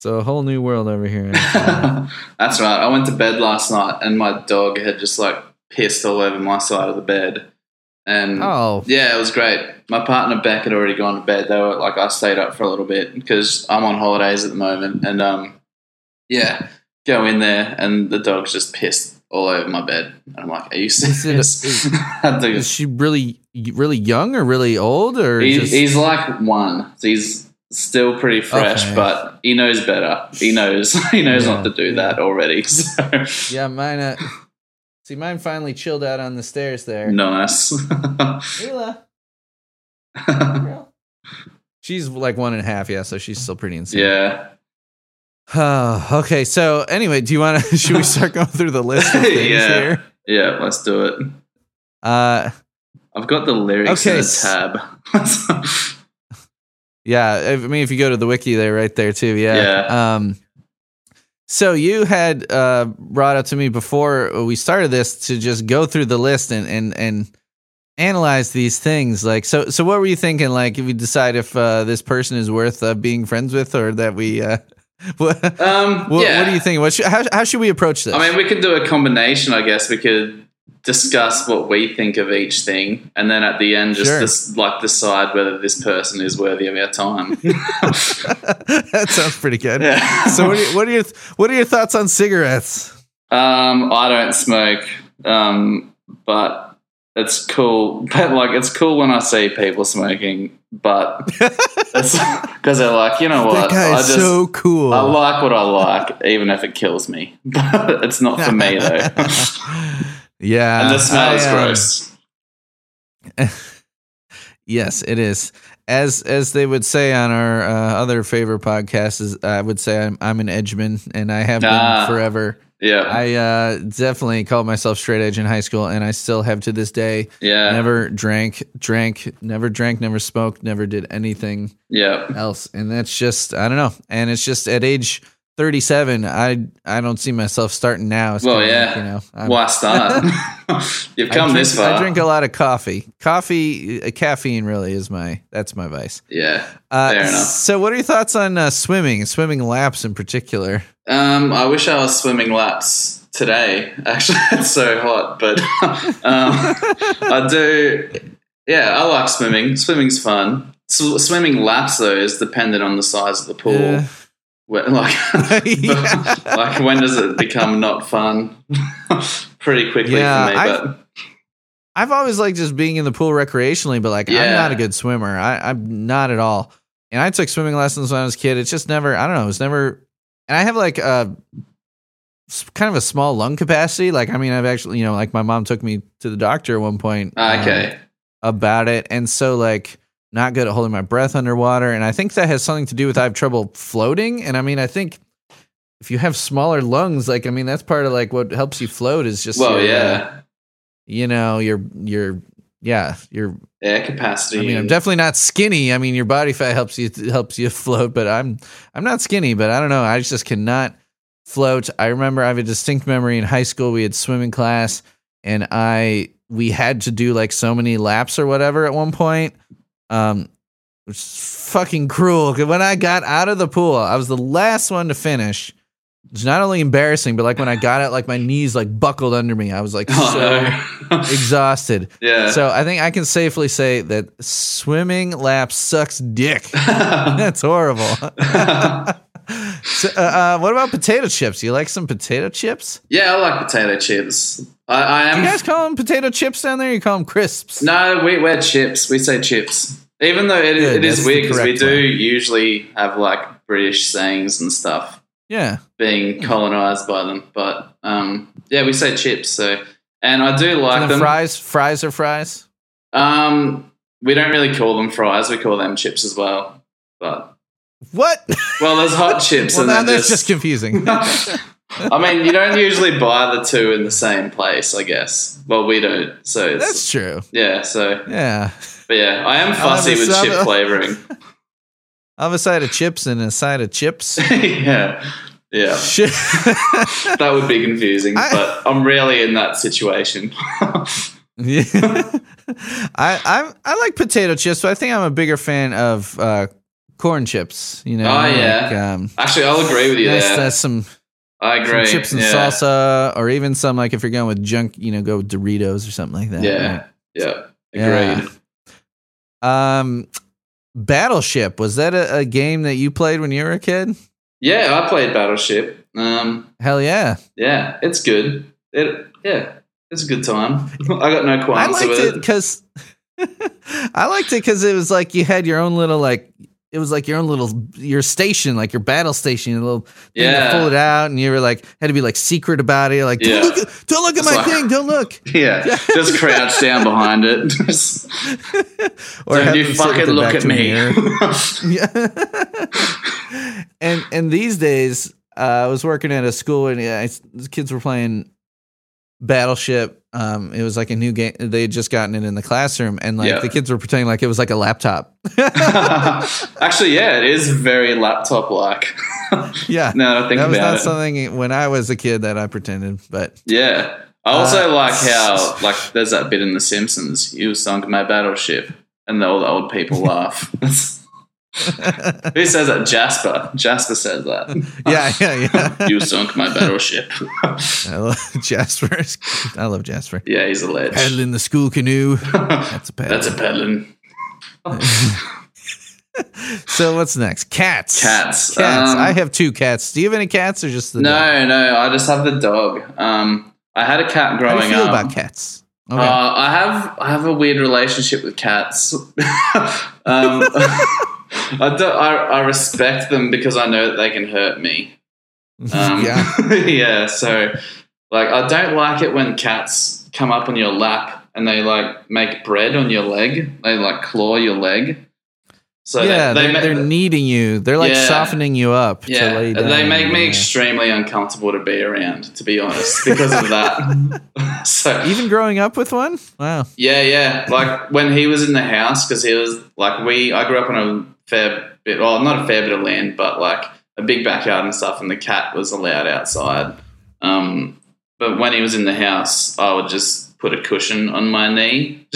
so a whole new world over here. That's right. I went to bed last night and my dog had just like pissed all over my side of the bed. And Oh, yeah, it was great. My partner Beck had already gone to bed. They were like, I stayed up for a little bit because I'm on holidays at the moment, and um, yeah, go in there, and the dog's just pissed all over my bed, and I'm like, Are you it- serious? is- is she really, really young or really old or He, just, he's like one. So he's still pretty fresh, Okay. but he knows better. He knows he knows Yeah, not to do yeah. that already. So yeah, mine. Uh, see, mine finally chilled out on the stairs there. nice. Mila. She's like one and a half, yeah, so she's still pretty insane. yeah. Oh, okay. So anyway, do you want to? Should we start going through the list of things Yeah. here? Yeah, let's do it. Uh, I've got the lyrics Okay, in a s- tab. yeah. I mean, if you go to the wiki, they're right there too. Yeah. Yeah. Um. So you had uh, brought up to me before we started this to just go through the list and and and analyze these things. Like, so so what were you thinking? Like, if we decide if uh, this person is worth uh, being friends with, or that we. Uh, what, um, what, yeah. what do you think? What should, how how should we approach this? I mean, we could do a combination. I guess we could discuss what we think of each thing, and then at the end, just Sure. like decide whether this person is worthy of our time. that sounds pretty good. yeah. So what are, your, what are your what are your thoughts on cigarettes? Um, I don't smoke, um, but it's cool. But like, it's cool when I see people smoking. But because they're like, you know that what? guy I is just so cool. I like what I like, even if it kills me. But it's not for me though. Yeah, and the smell is I, um, gross. Yes, it is. As as they would say on our uh, other favorite podcasts, is I would say I'm I'm an edgeman, and I have Ah. been forever. Yeah, I uh, definitely called myself straight edge in high school, and I still have to this day. yeah, Never drank, drank, never drank, never smoked, never did anything yeah. else and that's just i don't know and it's just at age 37 i i don't see myself starting now Well, yeah. like, you know I'm- Why start? You've come drink, this far. i drink a lot of coffee coffee uh, caffeine really is my that's my vice yeah. uh, Fair enough. so what are your thoughts on uh, swimming swimming laps in particular Um, I wish I was swimming laps today. Actually, it's so hot, but um, I do. Yeah, I like swimming. Swimming's fun. Sw- swimming laps though is dependent on the size of the pool. Yeah. Where- like, Yeah. like when does it become not fun? Pretty quickly Yeah, for me, I- but I've always liked just being in the pool recreationally, but like I'm not a good swimmer. I, I'm not at all. And I took swimming lessons when I was a kid. It's just never. I don't know. It was never. And I have like a kind of a small lung capacity. Like I mean, I've actually you know like my mom took me to the doctor at one point. um, okay. about it, and so like not good at holding my breath underwater. And I think that has something to do with I have trouble floating. And I mean, I think. If you have smaller lungs, like I mean, that's part of like what helps you float is just Well, your, uh, yeah, you know, your your yeah, your air capacity. I mean, I'm definitely not skinny. I mean, your body fat helps you helps you float, but I'm I'm not skinny, but I don't know. I just cannot float. I remember I have a distinct memory in high school. We had swimming class, and I we had to do like so many laps or whatever at one point. Um, is fucking cruel. when I got out of the pool, I was the last one to finish. It's not only embarrassing, but like when I got out, like my knees like buckled under me. I was like so Oh, no. exhausted. yeah. So I think I can safely say that swimming lap sucks dick. That's horrible. So, uh, uh, what about potato chips? You like some potato chips? yeah, I like potato chips. I, I Do am. you guys call them potato chips down there? Or you call them crisps? No, we we're chips. We say chips. Even though it, it is weird because we do way. usually have like British sayings and stuff Yeah. being colonized by them, but um, yeah, we say chips. So, and I do like then them. fries, fries are fries. Um, we don't really call them fries. We call them chips as well. But What? well, there's hot chips well, and then that's just. just confusing. I mean, you don't usually buy the two in the same place, I guess. Well, we don't. So it's, that's true. yeah. So, Yeah. but yeah, I am fussy with chip flavoring. I'll have a side of chips and a side of chips. yeah, yeah. That would be confusing, I- but I'm rarely in that situation. Yeah. I I'm I like potato chips, but I think I'm a bigger fan of uh, corn chips. You know, Oh, yeah. like, um, Actually, I'll agree with you nice, there. some, I some agree. chips and yeah. salsa, or even some like if you're going with junk, you know, go with Doritos or something like that. Yeah, right? yeah, Agreed. Um, Battleship was that a, a game that you played when you were a kid? Yeah, I played Battleship. Um, Hell yeah! yeah, it's good. It yeah, it's a good time. I got no I qualms liked with it it. because I liked it because it was like you had your own little like it was like your own little your station, like your battle station, your little thing Yeah. to pull it out, and you were like had to be like secret about it, like don't look, at, don't look at my like- thing, don't look, Yeah, just crouch down behind it. or Don't you them sit with fucking look at me. Yeah. and and these days, uh, I was working at a school and yeah, I, the kids were playing Battleship. Um, it was like a new game. They had just gotten it in the classroom, and like Yeah. the kids were pretending like it was like a laptop. Actually, yeah, it is very laptop like. yeah, No, that I think that was about not it. something when I was a kid that I pretended. But Yeah. I also Uh, like how like there's that bit in The Simpsons. You sunk my battleship, and all the old people laugh. Who says that? Jasper. Jasper says that. yeah, yeah, yeah. you sunk my battleship. I love Jasper. I love Jasper. yeah, he's a ledge. Paddling the school canoe. That's a paddle. That's a peddling. So what's next? Cats. Cats. Cats. Um, I have two cats. Do you have any cats or just the No, dog? no, I just have the dog. Um, I had a cat How growing do you feel up. about cats? Okay. Uh, I have I have a weird relationship with cats. um, I, I I respect them because I know that they can hurt me. Um, yeah. yeah. So, like, I don't like it when cats come up on your lap and they like make bread on your leg. They like claw your leg. So yeah, they, they, they, are they're ma- kneading you. They're like Yeah. softening you up yeah, to lay down. they make me extremely uncomfortable to be around. To be honest, because of that. so Even growing up with one? Wow. Yeah, yeah. Like when he was in the house, because he was like we. I grew up on a fair bit, well, not a fair bit of land, but like a big backyard and stuff, and the cat was allowed outside. Um, but when he was in the house, I would just put a cushion on my knee,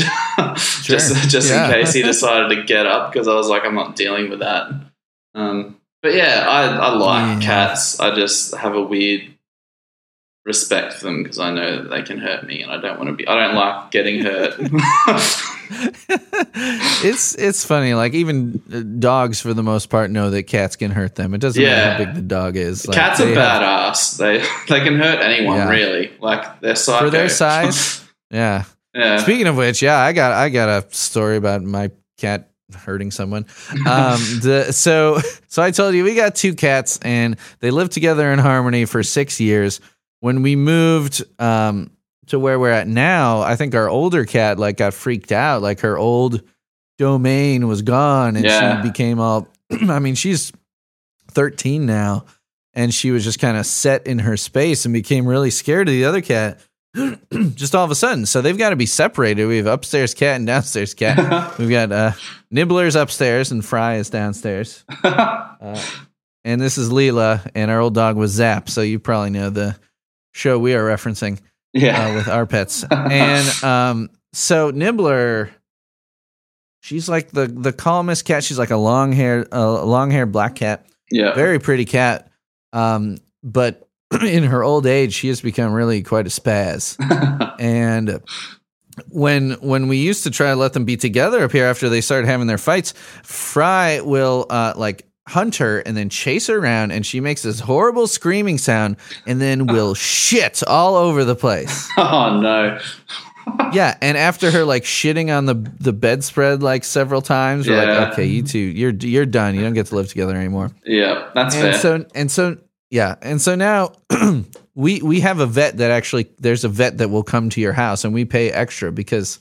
just just Yeah. in case he decided to get up, because I was like, I'm not dealing with that. Um, but yeah, I, I like Yeah. cats. I just have a weird respect for them because I know that they can hurt me, and I don't want to be. I don't like getting hurt. it's it's funny. Like even uh, dogs, for the most part, know that cats can hurt them. It doesn't matter how big the dog is. Like, Cats are they have- They they can hurt anyone Yeah. really. Like they're psycho. for their size. Yeah. yeah. Speaking of which, yeah, I got I got a story about my cat hurting someone. Um, the, so so I told you we got two cats and they lived together in harmony for six years. When we moved um, to where we're at now, I think our older cat like got freaked out. Like her old domain was gone and Yeah. she became all. I mean, she's thirteen now, and she was just kind of set in her space and became really scared of the other cat. just all of a sudden. So they've got to be separated. We have upstairs cat and downstairs cat. We've got uh, Nibbler's upstairs and Fry is downstairs. Uh, and this is Leela, and our old dog was Zap. So you probably know the show we are referencing yeah. uh, with our pets. and um, so Nibbler, she's like the the calmest cat. She's like a long hair, uh, long haired black cat yeah. very pretty cat. Um, but in her old age, she has become really quite a spaz. and when when we used to try to let them be together up here after they started having their fights, Fry will uh, like hunt her and then chase her around, and she makes this horrible screaming sound, and then will shit all over the place. oh no. yeah, and after her like shitting on the the bedspread like several times, we're like, okay, you two, you're you're done. You don't get to live together anymore Yeah, that's and fair. so and so yeah and so now we we have a vet that actually there's a vet that will come to your house and we pay extra because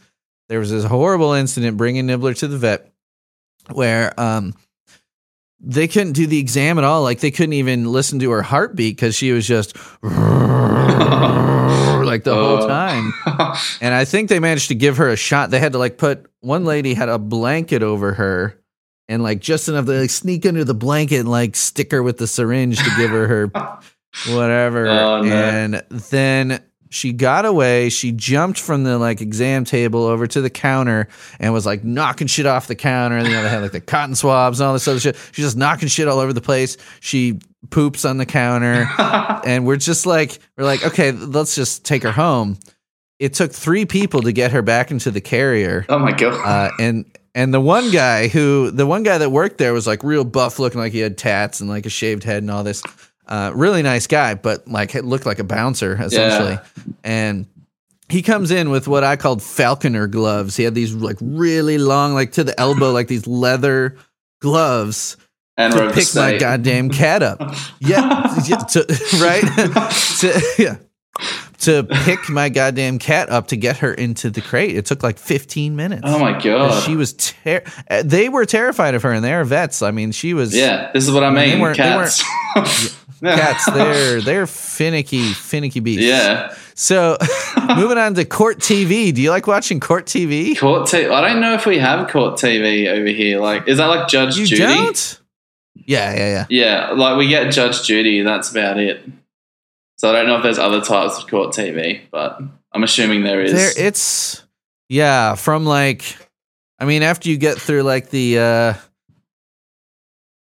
there was this horrible incident bringing nibbler to the vet where um they couldn't do the exam at all like they couldn't even listen to her heartbeat because she was just like the whole Oh. time and I think they managed to give her a shot. They had to like put one lady had a blanket over her and like just enough to like sneak under the blanket and like stick her with the syringe to give her her whatever. Oh, no. And then she got away. She jumped from the like exam table over to the counter and was like knocking shit off the counter. And you know, they had like the cotton swabs and all this other shit. She's just knocking shit all over the place. She poops on the counter and we're just like we're like okay let's just take her home it took three people to get her back into the carrier. Oh my god. Uh, and and the one guy who the one guy that worked there was like real buff, looking like he had tats and like a shaved head and all this. Uh, really nice guy, but like it looked like a bouncer essentially. And he comes in with what I called falconer gloves. He had these like really long, like to the elbow, like these leather gloves and to pick my goddamn cat up. Yeah, yeah, to, right? to, yeah. To pick my goddamn cat up to get her into the crate. It took like 15 minutes. Oh my god. She was ter- they were terrified of her and they're vets. I mean, she was yeah, this is what I They mean. weren't- they Cats. cats. They're they're finicky, finicky beasts. yeah. So, moving on to court TV. Do you like watching court TV? Court TV. I don't know if we have court TV over here. Like, is that like Judge You Judy? don't? Yeah, yeah, yeah. Yeah, like we get Judge Judy. That's about it. So I don't know if there's other types of court TV, but I'm assuming there is. There, it's yeah. From like, I mean, after you get through like the uh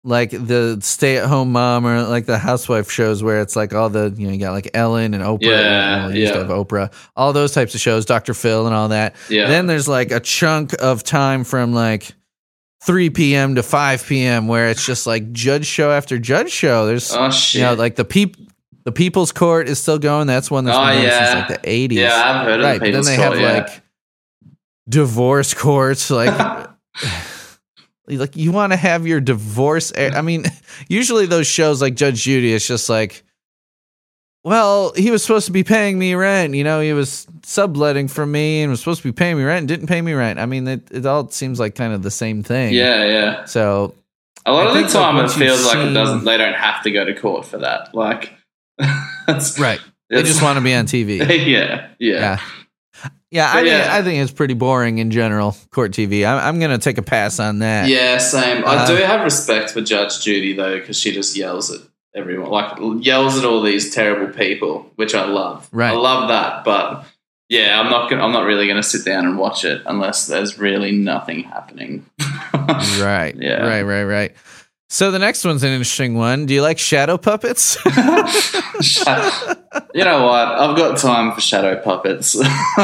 like the stay-at-home mom or like the housewife shows where it's like all the you know you got like Ellen and Oprah. Yeah, you used yeah. have Oprah. All those types of shows, Dr. Phil and all that. yeah. Then there's like a chunk of time from like 3 p.m. to 5 p.m. where it's just like judge show after judge show. There's oh shit. you know like the peep the People's Court is still going. That's one that's Oh, been going yeah. since like the 80s. yeah, I've heard of right. the But then they Court, have yeah. like divorce courts. Like like you want to have your divorce. air- I mean, usually those shows like Judge Judy, it's just like. Well, he was supposed to be paying me rent. You know, he was subletting from me and was supposed to be paying me rent and didn't pay me rent. I mean, it, it all seems like kind of the same thing. yeah, yeah. So A lot I of the think, like, time, it feels like it doesn't. They don't have to go to court for that. Like, that's, right, they just want to be on TV. yeah, yeah, Yeah. Yeah, I But mean, yeah. I think it's pretty boring in general. Court TV. I'm, I'm going to take a pass on that. Yeah, same. I Uh, do have respect for Judge Judy though, because she just yells at everyone, like yells at all these terrible people, which I love. Right. I love that, but yeah, I'm not. Gonna, I'm not really going to sit down and watch it unless there's really nothing happening. Right. Yeah. Right. Right. Right. So the next one's an interesting one. Do you like shadow puppets? You know what? I've got time for shadow puppets.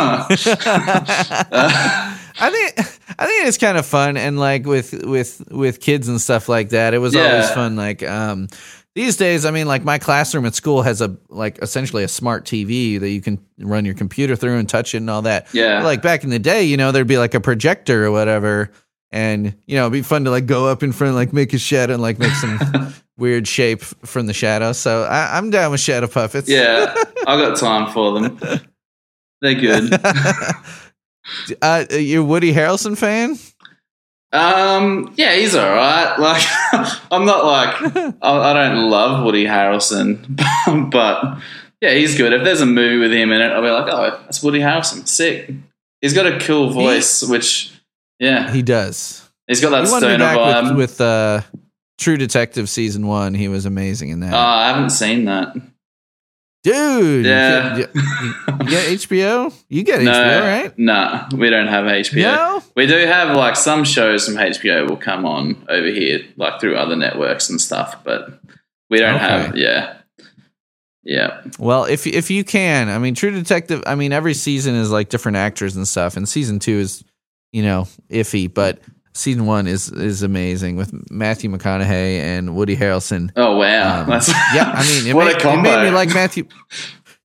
I think I think it's kind of fun and like with with with kids and stuff like that. It was always fun. Like um, these days, I mean, like my classroom at school has a like essentially a smart TV that you can run your computer through and touch it and all that. yeah, Like back in the day, you know, there'd be like a projector or whatever, and you know, it'd be fun to like go up in front, like make a shadow and like make some weird shape from the shadow. So I, I'm down with shadow puppets. yeah. I got time for them. They're good. uh, you a Woody Harrelson fan? Um, yeah, he's all right. Like, I'm not like I, I don't love Woody Harrelson, but yeah, he's good. If there's a movie with him in it, I'll be like, oh, that's Woody Harrelson. Sick. He's got a cool voice, which yeah, He does. he's got that he stoner vibe. with, with uh, True Detective season one. He was amazing in that. oh, I haven't seen that. Dude, Yeah. you, you- you get HBO? You get no, HBO, right? Nah, we don't have HBO. No. We do have like some shows from HBO will come on over here, like through other networks and stuff, but we don't Okay. have. Yeah, yeah, Well, if if you can, I mean, True Detective. I mean, every season is like different actors and stuff, and season two is, you know, iffy, but season one is is amazing with Matthew McConaughey and Woody Harrelson. Oh wow, Um, that's yeah, I mean, it, what made, it made me like Matthew.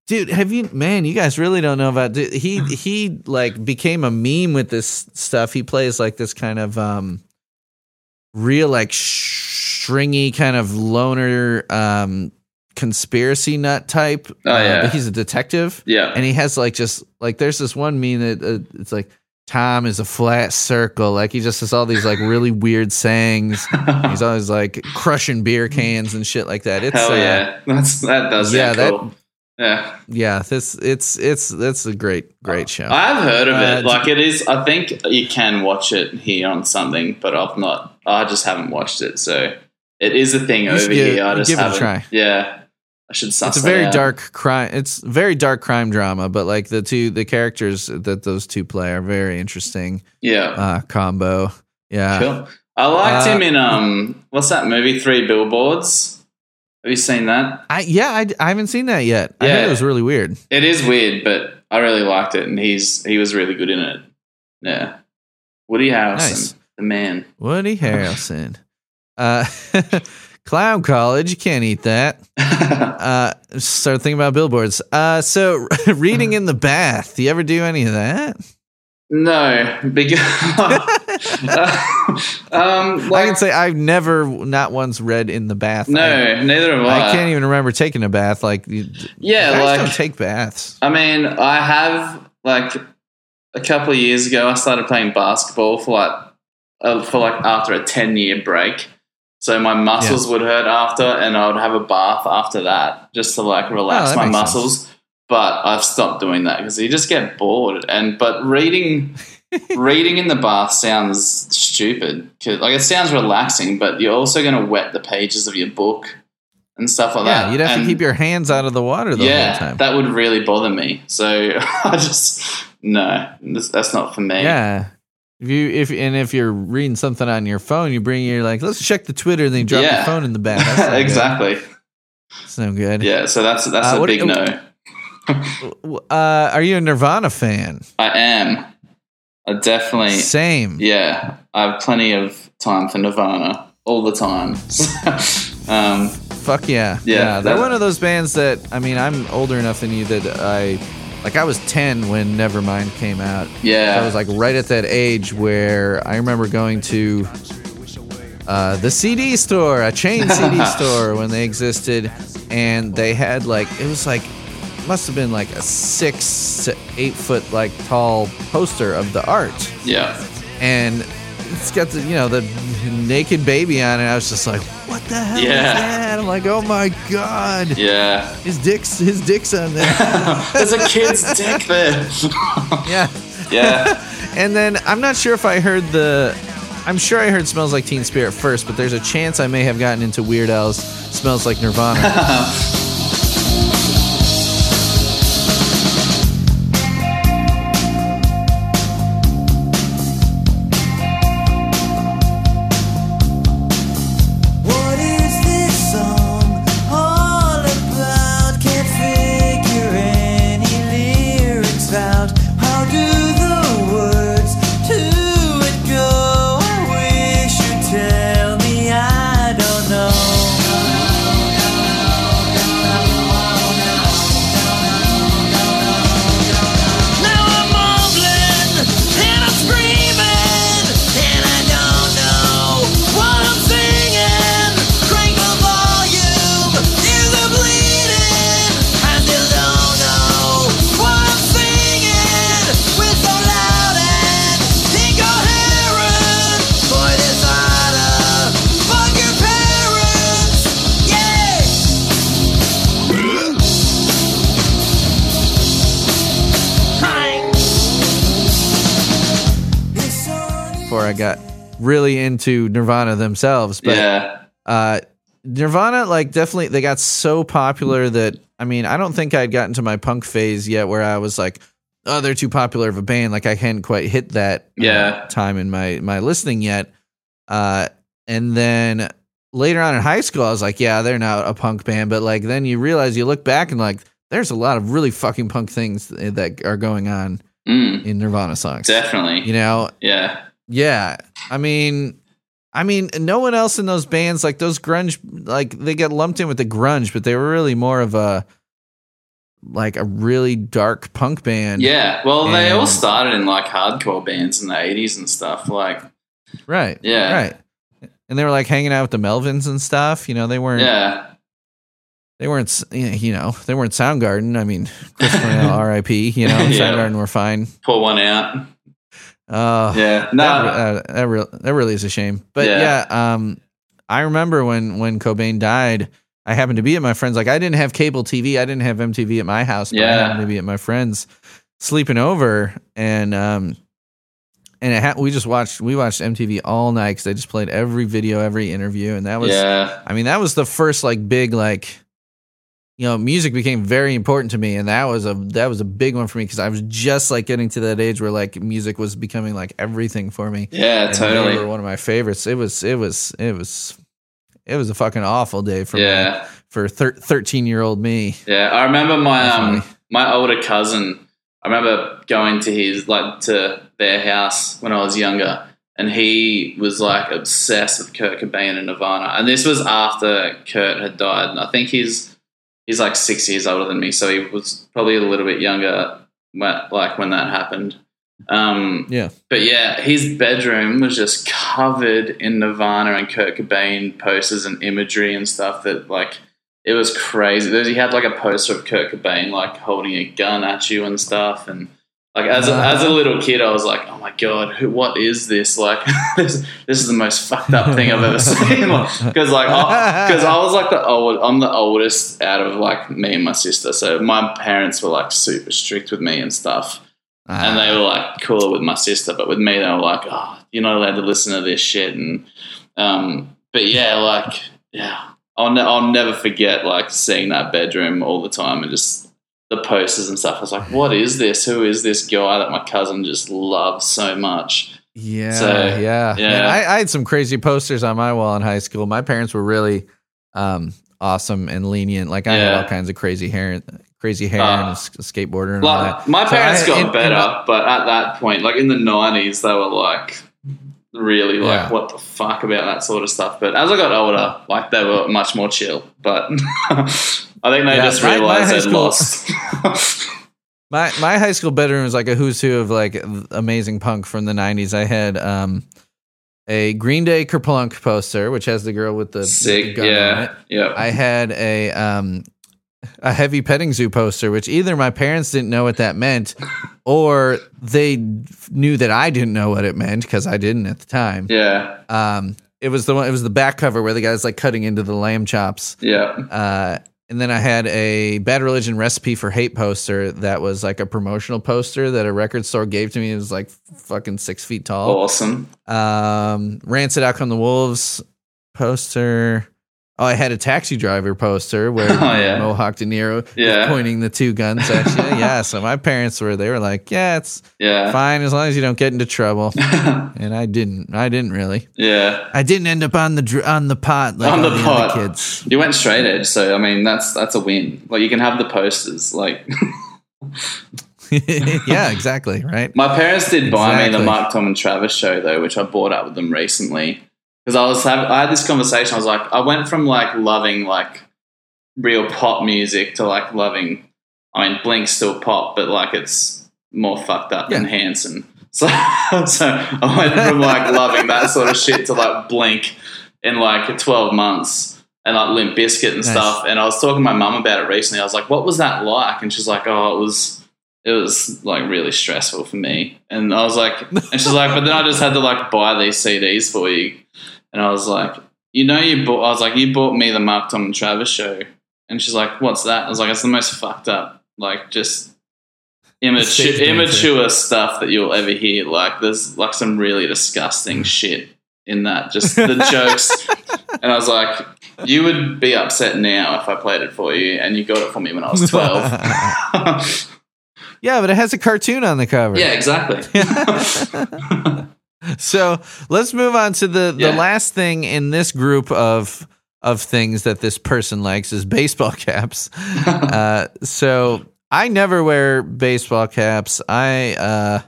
Dude, have you? Man, you guys really don't know about. dude, He he like became a meme with this stuff. He plays like this kind of um, real like stringy kind of loner um conspiracy nut type. Oh, uh, yeah. but he's a detective, yeah, and he has like just like there's this one meme that uh, it's like time is a flat circle. Like he just has all these like really weird sayings. He's always like crushing beer cans and shit like that. It's hell uh, yeah, that's that does yeah, that- cool. yeah. yeah. This it's it's that's a great great show. I've heard of Uh, it. Like it is. I think you can watch it here on something, but I've not. I just haven't watched it. So it is a thing over give- here. I just give it a haven't. try. Yeah, I should. Suss it's a very dark crime. It's very dark crime drama, but like the two the characters that those two play are very interesting Yeah. uh, combo. Yeah, Cool. I liked Uh, him in um. What's that movie? Three Billboards. Have you seen that? I yeah I, I haven't seen that yet. I Yeah. heard it was really weird. It is weird, but I really liked it, and he's he was really good in it. Yeah, Woody Harrelson, Nice. the man. Woody Harrelson. uh, clown college. You can't eat that. Uh, start thinking about billboards. Uh, so reading in the bath. Do you ever do any of that? no, because um, I like can say I've never, not once, read in the bath. I, no, neither have I. I can't even remember taking a bath. Like, Yeah, like don't take baths. I mean, I have like a couple of years ago. I started playing basketball for like uh, for like after a ten year break. So my muscles would hurt after, and I would have a bath after that just to like relax Oh, my muscles. But I've stopped doing that because you just get bored. And but reading reading in the bath sounds stupid. 'Cause, Like it sounds relaxing, but you're also going to wet the pages of your book and stuff like that. Yeah, you'd have And- to keep your hands out of the water the yeah, whole time. that would really bother me. So I just no, that's not for me. yeah. If you if and if you're reading something on your phone, you bring your like, let's check the Twitter, and then you drop Yeah. your phone in the good. exactly. That's no good. Yeah, so that's that's Uh, a big no. Uh, are you a Nirvana fan? I am. I definitely. Same. Yeah, I have plenty of time for Nirvana all the time. um, Fuck yeah. Yeah, They're one of those bands that I mean, I'm older enough than you that I like I was 10 when Nevermind came out. yeah, I was like right at that age where I remember going to uh, the CD store, a chain CD store when they existed, and they had like it was like must have been like a six to eight foot like tall poster of the art, yeah, and it's got the you know the naked baby on it. I was just like, what the hell Yeah. is that? I'm like, oh my god, yeah. his dick's his dick's on there. There's a kid's dick there. yeah. yeah, And then I'm not sure if I heard the. I'm sure I heard "Smells Like Teen Spirit" first, but there's a chance I may have gotten into Weird Al's "Smells Like Nirvana." Into Nirvana themselves, but yeah, uh, Nirvana, like, definitely they got so popular that I mean, I don't think I'd gotten to my punk phase yet, where I was like, oh, they're too popular of a band. Like, I hadn't quite hit that uh, Yeah. time in my my listening yet. Uh, and then later on in high school, I was like, yeah, they're not a punk band. But like, then you realize you look back and like, there's a lot of really fucking punk things that are going on mm, in Nirvana songs. definitely. You know, Yeah, yeah. I mean, I mean, no one else in those bands like those grunge, like they get lumped in with the grunge, but they were really more of a like a really dark punk band. yeah. Well, they all started in like hardcore bands in the '80s and stuff. Like, Right. Yeah. Right. And they were like hanging out with the Melvins and stuff. You know, they weren't. yeah, They weren't. You know, they weren't Soundgarden. I mean, Chris Cornell, R.I.P. You know, Yeah. Soundgarden were fine. Pull one out. Uh, Yeah, no, that, uh, that, re- that really is a shame. But Yeah. yeah, um, I remember when when Cobain died. I happened to be at my friend's. Like I didn't have cable TV. I didn't have MTV at my house. But I Yeah. happened to be at my friend's, sleeping over, and um, and it ha- we just watched. We watched MTV all night because they just played every video, every interview, and that was. yeah, I mean, that was the first like big like. You know, music became very important to me, and that was a that was a big one for me because I was just like getting to that age where like music was becoming like everything for me. yeah, And totally. They were one of my favorites. It was it was it was it was a fucking awful day for me Yeah, for thir- 13 year old me. yeah. I remember my um my older cousin I remember going to his like to their house when I was younger, and he was like obsessed with Kurt Cobain and Nirvana. And this was after Kurt had died. And I think he's he's like six years older than me, so he was probably a little bit younger, when, like when that happened. Um, Yeah. but yeah, his bedroom was just covered in Nirvana and Kurt Cobain posters and imagery and stuff that like it was crazy. He had like a poster of Kurt Cobain like holding a gun at you and stuff, and like as a, as a little kid, I was like, oh my god, who, what is this? Like this this is the most fucked up thing I've ever seen. Because like because I was like the old, I'm the oldest out of like me and my sister, so my parents were like super strict with me and stuff and they were like cooler with my sister, but with me they were like, "Oh, you're not allowed to listen to this shit." And um, but yeah, like yeah, I'll ne- I'll never forget like seeing that bedroom all the time and just the posters and stuff. I was like, "What is this? Who is this guy that my cousin just loves so much?" Yeah, So, yeah, yeah. Man, I, I had some crazy posters on my wall in high school. My parents were really um, awesome and lenient. Like I had all kinds of crazy hair, crazy hair, Ah. and a s- skateboarder and all Like that. my parents I- got and better, I- but at that point, like in the '90s, they were like really like, Yeah. "What the fuck about that sort of stuff?" But as I got older, like they were much more chill. But I think they Yeah, just realized school- lost. My my high school bedroom was like a who's who of like amazing punk from the '90s. I had um, a Green Day Kerplunk poster, which has the girl with the, Sick, gun on it. yeah, yeah. I had a um a heavy petting zoo poster, which either my parents didn't know what that meant, or they knew that I didn't know what it meant because I didn't at the time. yeah, Um, it was the one. It was the back cover where the guy's like cutting into the lamb chops. yeah, Uh, and then I had a Bad Religion Recipe for Hate poster that was like a promotional poster that a record store gave to me. It was like fucking six feet tall. awesome. Um, Rancid Out Come the Wolves poster. Oh, I had a taxi driver poster where Oh, yeah. Mohawk De Niro is Yeah. pointing the two guns at you. yeah, so my parents were they were like, yeah, it's Yeah, fine as long as you don't get into trouble. and I didn't. I didn't really. yeah. I didn't end up on the on the pot like On the the, pot. kids. You went straight edge, so I mean that's that's a win. Like you can have the posters. Like yeah, exactly. Right. My parents did buy me the Mark Tom and Travis show though, which I bought up with them recently because I was have, I had this conversation. I was like, I went from like loving like real pop music to like loving. I mean, Blink's still pop, but like it's more fucked up than Yeah. Hanson. So, so I went from like loving that sort of shit to like Blink in like twelve months and like Limp Bizkit and Nice. stuff. And I was talking to my mum about it recently. I was like, "What was that like?" And she's like, "Oh, it was." it was like really stressful for me. And I was like, and she's like, but then I just had to like buy these CDs for you. And I was like, you know, you bought, I was like, you bought me the Mark Tom and Travis show. And she's like, what's that? I was like, it's the most fucked up, like just immature, immature stuff that you'll ever hear. Like there's like some really disgusting shit in that, just the jokes. And I was like, you would be upset now if I played it for you, and you got it for me when I was 12. Yeah, but it has a cartoon on the cover. Yeah, exactly. So let's move on to the the last thing in this group of of things that this person likes is baseball caps. uh, so I never wear baseball caps. I uh,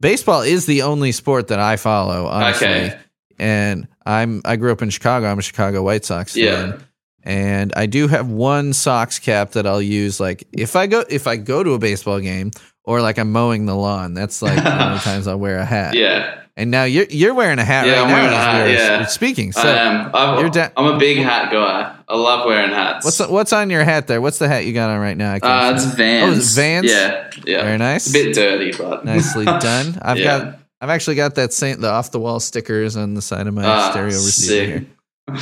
baseball is the only sport that I follow. Honestly, Okay. and I'm I grew up in Chicago. I'm a Chicago White Sox Yeah. And I do have one Sox cap that I'll use like if I go if I go to a baseball game or like I'm mowing the lawn. That's like the only times I'll wear a hat. yeah, And now you're you're wearing a hat right now. Yeah, right I'm now. wearing a hat, yeah. Speaking. So I am. Da- I'm a big hat guy. I love wearing hats. what's what's on your hat there? What's the hat you got on right now? I Uh, it's Vans. Oh, it's Vans? Yeah, yeah. Very nice. It's a bit dirty, but Nicely done. I've Yeah. got I've actually got that Saint the off the wall stickers on the side of my Ah, stereo receiver sick. here.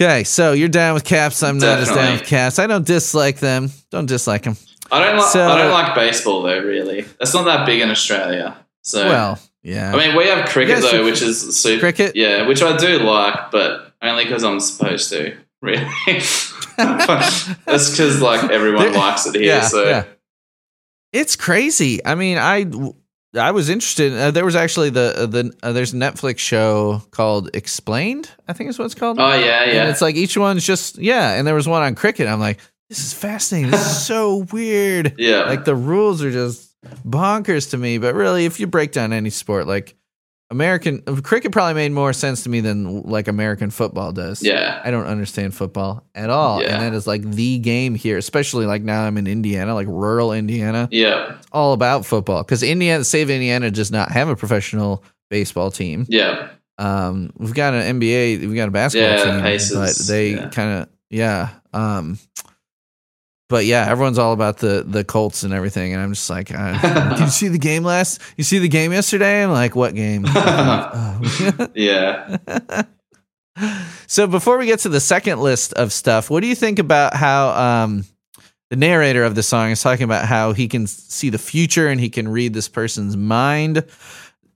Okay, so you're down with caps. I'm not as down with caps. I don't dislike them. Don't dislike them. I don't like. So- I don't like baseball though. Really, it's not that big in Australia. So Well, yeah. I mean, we have cricket though, which is super. cricket? yeah, which I do like, but only because I'm supposed to. Really, that's because like everyone likes it here. yeah, so yeah. It's crazy. I mean, I I was interested. Uh, there was actually the uh, the uh, there's a Netflix show called Explained. I think is what it's called. oh yeah, And yeah. it's like each one's just yeah. And there was one on cricket. I'm like, this is fascinating. This is so weird. Yeah. Like the rules are just bonkers to me. But really, if you break down any sport, like American cricket, probably made more sense to me than like American football does. Yeah. I don't understand football at all, Yeah. and that is like the game here. Especially like now I'm in Indiana, like rural Indiana. Yeah. It's all about football because Indiana, save Indiana, does not have a professional baseball team. Yeah. Um, we've got an NBA, we've got a basketball Yeah, team, but they yeah. kind of yeah. Um, but yeah, everyone's all about the the Colts and everything, and I'm just like, uh, did you see the game last? You see the game yesterday? I'm like, what game? Oh. Yeah. so before we get to the second list of stuff, what do you think about how um, the narrator of the song is talking about how he can see the future and he can read this person's mind?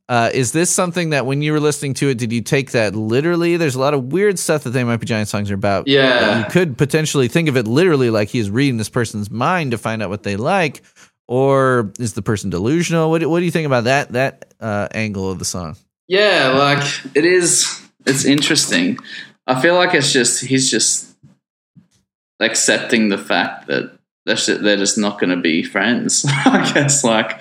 Uh, is this something that when you were listening to it, did you take that literally? There's a lot of weird stuff that They Might Be Giant songs are about. Yeah. You could potentially think of it literally like he is reading this person's mind to find out what they like. Or is the person delusional? What, do- what do you think about that that uh, angle of the song? Yeah, like it is. It's interesting. I feel like it's just he's just accepting the fact that they're just, they're just not going to be friends. I guess like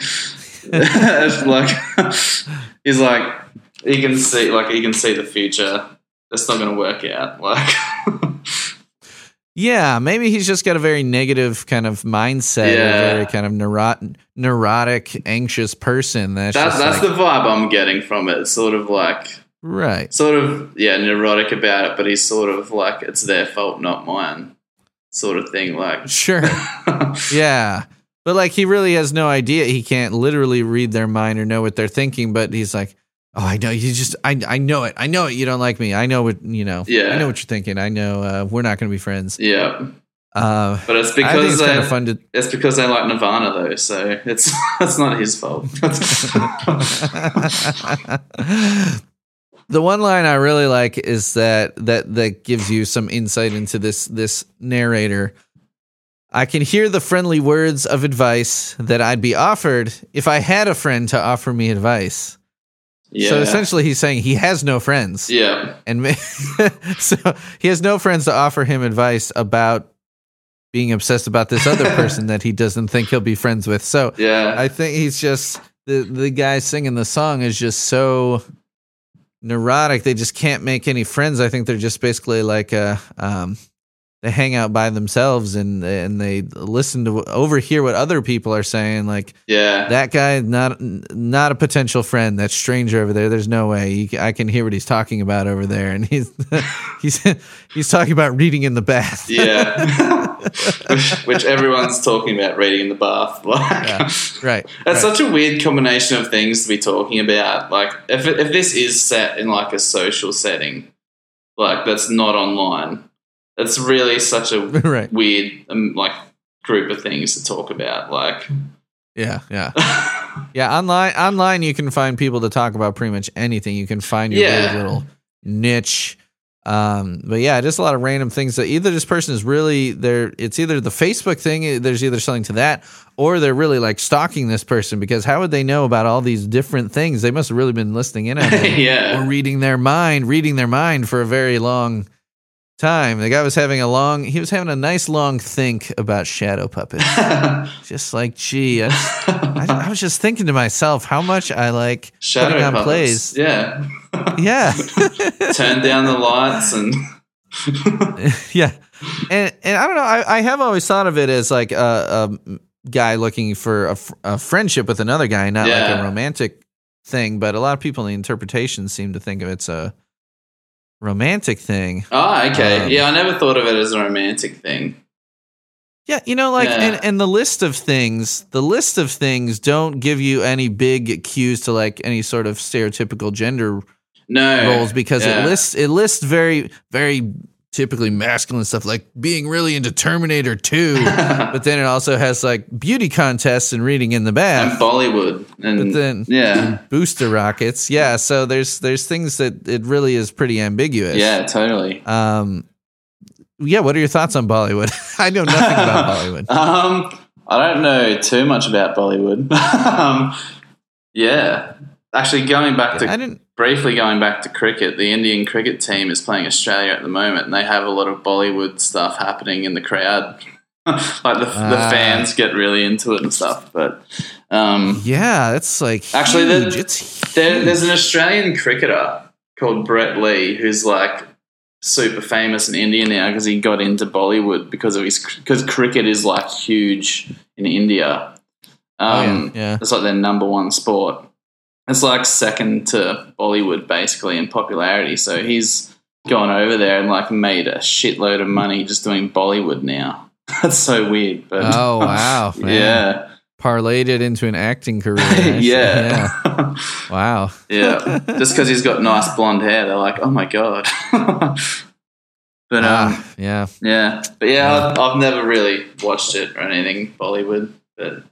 it's like he's like he can see like he can see the future. That's not going to work out. Like Yeah, maybe he's just got a very negative kind of mindset, Yeah. a very kind of neurot- neurotic, anxious person. That's, that's that's like, the vibe I'm getting from it. It's sort of like right. sort of yeah neurotic about it, but he's sort of like it's their fault, not mine, sort of thing. Like Sure. yeah. But like he really has no idea. He can't literally read their mind or know what they're thinking, but he's like, Oh, I know you just I I know it. I know it. You don't like me. I know what you know. Yeah. I know what you're thinking. I know uh, we're not gonna be friends. yeah. Uh But it's I because it's kind they, of fun to it's because they like Nirvana though, so it's it's not his fault. the one line I really like is that that that gives you some insight into this this narrator. I can hear the friendly words of advice that I'd be offered if I had a friend to offer me advice. yeah. So essentially, he's saying he has no friends, yeah. and so he has no friends to offer him advice about being obsessed about this other person that he doesn't think he'll be friends with. So Yeah. I think he's just the the guy singing the song is just so neurotic. They just can't make any friends. I think they're just basically like uh um they hang out by themselves and and they listen to overhear what other people are saying. Like yeah. that guy, not not a potential friend. That stranger over there. There's no way. He, I can hear what he's talking about over there, and he's he's he's talking about reading in the bath. yeah. which, which everyone's talking about reading in the bath. Like Yeah. right. That's right. such a weird combination of things to be talking about. Like, if if this is set in like a social setting, like that's not online, it's really such a right. weird um, like group of things to talk about. Like, Yeah. Yeah. Yeah, online online you can find people to talk about pretty much anything. You can find your Yeah. weird little niche. Um, but yeah, just a lot of random things that either this person is really there. It's either the Facebook thing. There's either something to that, or they're really like stalking this person because how would they know about all these different things? They must have really been listening in on them or yeah, reading their mind, reading their mind for a very long time. The guy was having a long. He was having a nice long think about shadow puppets. just like, gee, I, just- I, I was just thinking to myself how much I like shadow putting on puppets. plays. Yeah, Yeah, turn down the lights and yeah, and and I don't know. I, I have always thought of it as like a, a guy looking for a, a friendship with another guy, not like a romantic thing. But a lot of people in the interpretation seem to think of it's a romantic thing. oh, okay, Um, yeah. I never thought of it as a romantic thing. Yeah, you know, like, Yeah. and, and the list of things, the list of things don't give you any big cues to like any sort of stereotypical gender No roles because yeah. it lists it lists very very typically masculine stuff like being really into Terminator 2 but then it also has like beauty contests and reading in the bath. And Bollywood and but then yeah, booster rockets. Yeah so there's there's things that it really is pretty ambiguous. Yeah, totally. um yeah what are your thoughts on Bollywood? I know nothing about Bollywood. Um, I don't know too much about Bollywood. um, yeah, actually, going back to I didn't briefly going back to cricket, the Indian cricket team is playing Australia at the moment, and they have a lot of Bollywood stuff happening in the crowd. like the, the Ah. fans get really into it and stuff. But um, Yeah, it's like Actually, the- huge. it's there, there's an Australian cricketer called Brett Lee who's like super famous in India now because he got into Bollywood because of his because cricket is like huge in India. Oh, Um, yeah, yeah. It's like their number one sport. It's like second to Bollywood basically in popularity. So he's gone over there and like made a shitload of money just doing Bollywood now. That's so weird. But Oh, wow, man. yeah. parlayed it into an acting career. Yeah. yeah. Wow. Yeah, just because he's got nice blonde hair, they're like, "Oh my god." but um, Ah, yeah. yeah, but yeah, I've, I've never really watched it or anything Bollywood. But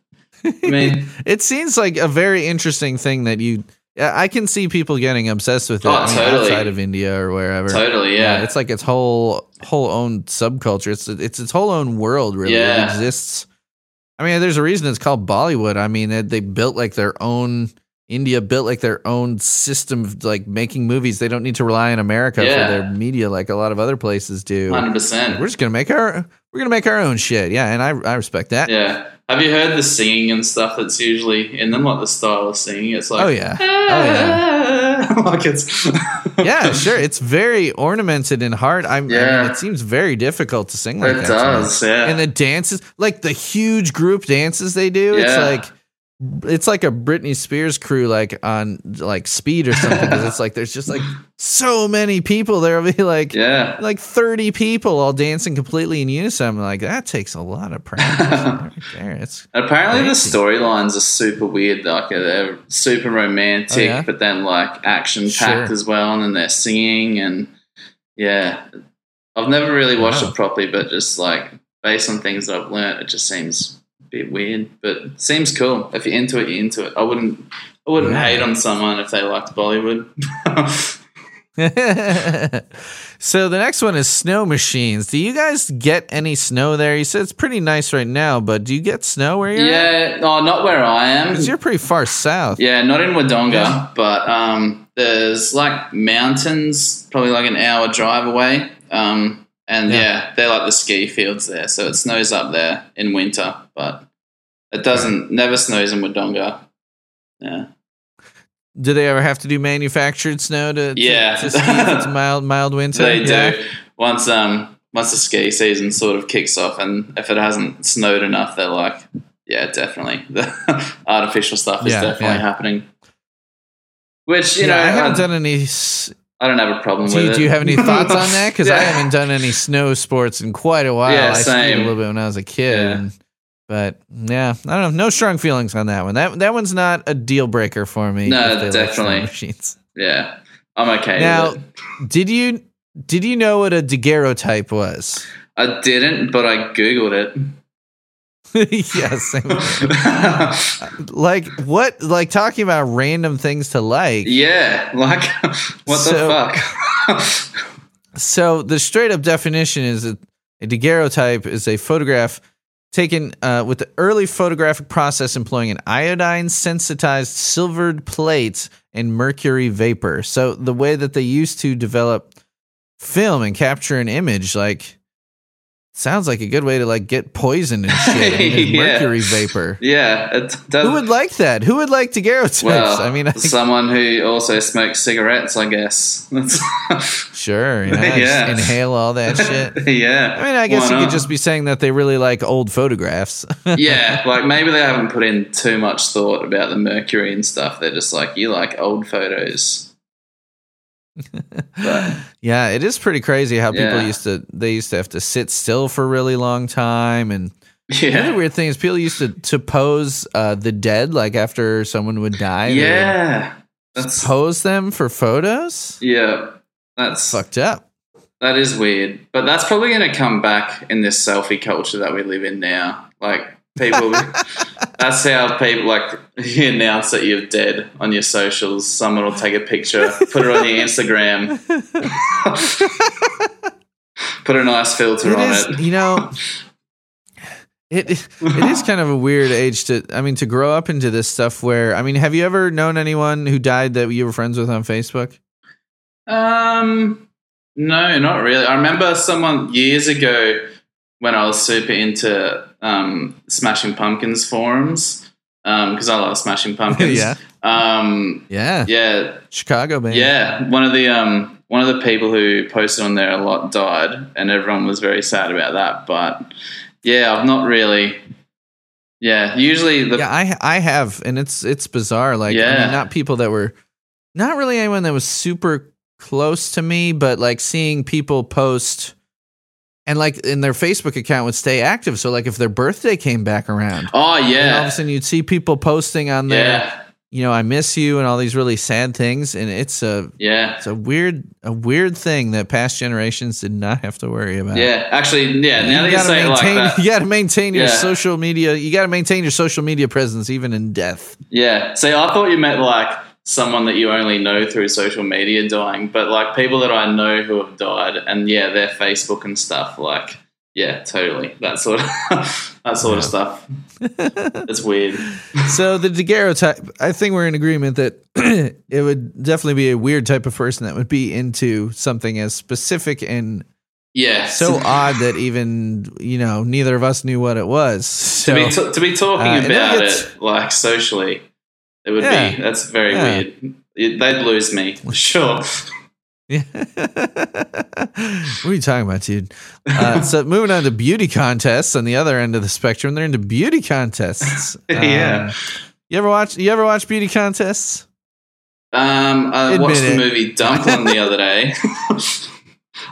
I mean, It seems like a very interesting thing that you. I can see people getting obsessed with it Oh, totally. outside of India or wherever. totally, yeah, it's like its whole whole own subculture. It's it's its whole own world. Really, Yeah. it exists. I mean, there's a reason it's called Bollywood. I mean, they built like their own. India built like their own system of like making movies. They don't need to rely on America Yeah. for their media like a lot of other places do. 100%. We're just gonna make our we're gonna make our own shit. Yeah, and I I respect that. Yeah, have you heard the singing and stuff that's usually in them? Like the style of singing, it's like, Oh yeah. Ah. Oh like it's Yeah, sure. It's very ornamented in heart. I'm, I Yeah. mean, it seems very difficult to sing like it that. to me. does, yeah, And the dances, like the huge group dances they do, it's like it's like a Britney Spears crew, like on like Speed or something. 'cause it's like there's just like so many people. There'll be like yeah. like 30 people all dancing completely in unison. I'm like that takes a lot of practice right there. It's Apparently, the storylines are super weird. Like uh, they're super romantic, Oh, yeah? but then like action packed Sure. as well. And then they're singing, and yeah, I've never really watched Wow. it properly, but just like based on things that I've learned, it just seems bit weird. But seems cool. If you're into it, you're into it. I wouldn't. I wouldn't hate on someone if they liked Bollywood. so the next one is snow machines. Do you guys get any snow there? You said it's pretty nice right now, but do you get snow where you're at? yeah, no, not where I am. 'Cause you're pretty far south. Yeah, not in Wodonga, Yeah. but um, there's like mountains, probably like an hour drive away. Um, and Yeah. yeah. they're like the ski fields there, so it snows up there in winter, but it doesn't. Never snows in Wodonga. Yeah, Do they ever have to do manufactured snow to, to, Yeah. to ski if it's mild mild winter? they Yeah. do. Once um, once the ski season sort of kicks off, and if it hasn't snowed enough, they're like, yeah, definitely the artificial stuff is Yeah, definitely yeah. happening. Which you yeah, know, I haven't I, done any. s- I don't have a problem Do with you, it. do you have any thoughts on that? Because I haven't done any snow sports in quite a while. Yeah, I skied same. a little bit when I was a kid, Yeah. and, but yeah, I don't know. No strong feelings on that one. That that one's not a deal breaker for me. No, definitely. machines. Yeah, I'm okay Now, did you did you know what a daguerreotype was? I didn't, but I googled it. yes. like what? Like talking about random things to like. yeah, like what So- the fuck? So the straight up definition is that a daguerreotype is a photograph taken uh, with the early photographic process employing an iodine sensitized silvered plate and mercury vapor. So the way that they used to develop film and capture an image, like sounds like a good way to like get poisoned and shit. Yeah. Mercury vapor. yeah, it does. Who would like that? Who would like to daguerreotypes? well, I mean, I, someone who also smokes cigarettes, I guess. Sure, you know, Yeah. inhale all that shit. yeah. I mean, I guess Why you could just be saying that they really like old photographs. yeah, like maybe they haven't put in too much thought about the mercury and stuff. They're just like, you like old photos. But yeah, it is pretty crazy how people Yeah. used to they used to have to sit still for a really long time and the other weird thing is people used to to pose uh, the dead like after someone would die. would yeah, that's pose them for photos. yeah, that's Fucked up. That is weird, but that's probably going to come back in this selfie culture that we live in now. Like people, that's how people like you announce that you're dead on your socials. Someone will take a picture, put it on your Instagram, put a nice filter It on is, it. you know. It it is kind of a weird age to I mean to grow up into this stuff where I mean have you ever known anyone who died that you were friends with on Facebook? Um, no, not really. I remember someone years ago when I was super into um, Smashing Pumpkins forums because I love Smashing Pumpkins. yeah, Um, yeah, yeah, Chicago man. yeah. One of the um, one of the people who posted on there a lot died, and everyone was very sad about that. But yeah, I've not really. Yeah, usually the yeah. I I have, and it's it's bizarre. Like, I Yeah. mean, not people that were, not really anyone that was super close to me, but like seeing people post. And like in their Facebook account would stay active. So like if their birthday came back around, oh yeah, all of a sudden you'd see people posting on there, yeah, you know, I miss you and all these really sad things. And it's a yeah. it's a weird a weird thing that past generations did not have to worry about. Yeah, actually, yeah. Now that you gotta like maintain, that, you got to maintain your Yeah. social media. You got to maintain your social media presence even in death. Yeah. See, I thought you meant like someone that you only know through social media dying, but like people that I know who have died, and yeah, their Facebook and stuff. Like, yeah, totally. That sort of that sort of stuff. It's weird. so the daguerreotype, I think we're in agreement that it would definitely be a weird type of person that would be into something as specific and Yeah. so odd that even you know neither of us knew what it was. So to be t- to be talking Uh, about it it, like socially, it would Yeah. be that's very Yeah. weird. It, they'd lose me sure. Yeah. what are you talking about, dude? Uh, so moving on to beauty contests on the other end of the spectrum, they're into beauty contests. Yeah. Um, you ever watch? You ever watch beauty contests? Um, I Admit watched the movie Dumplin' the other day.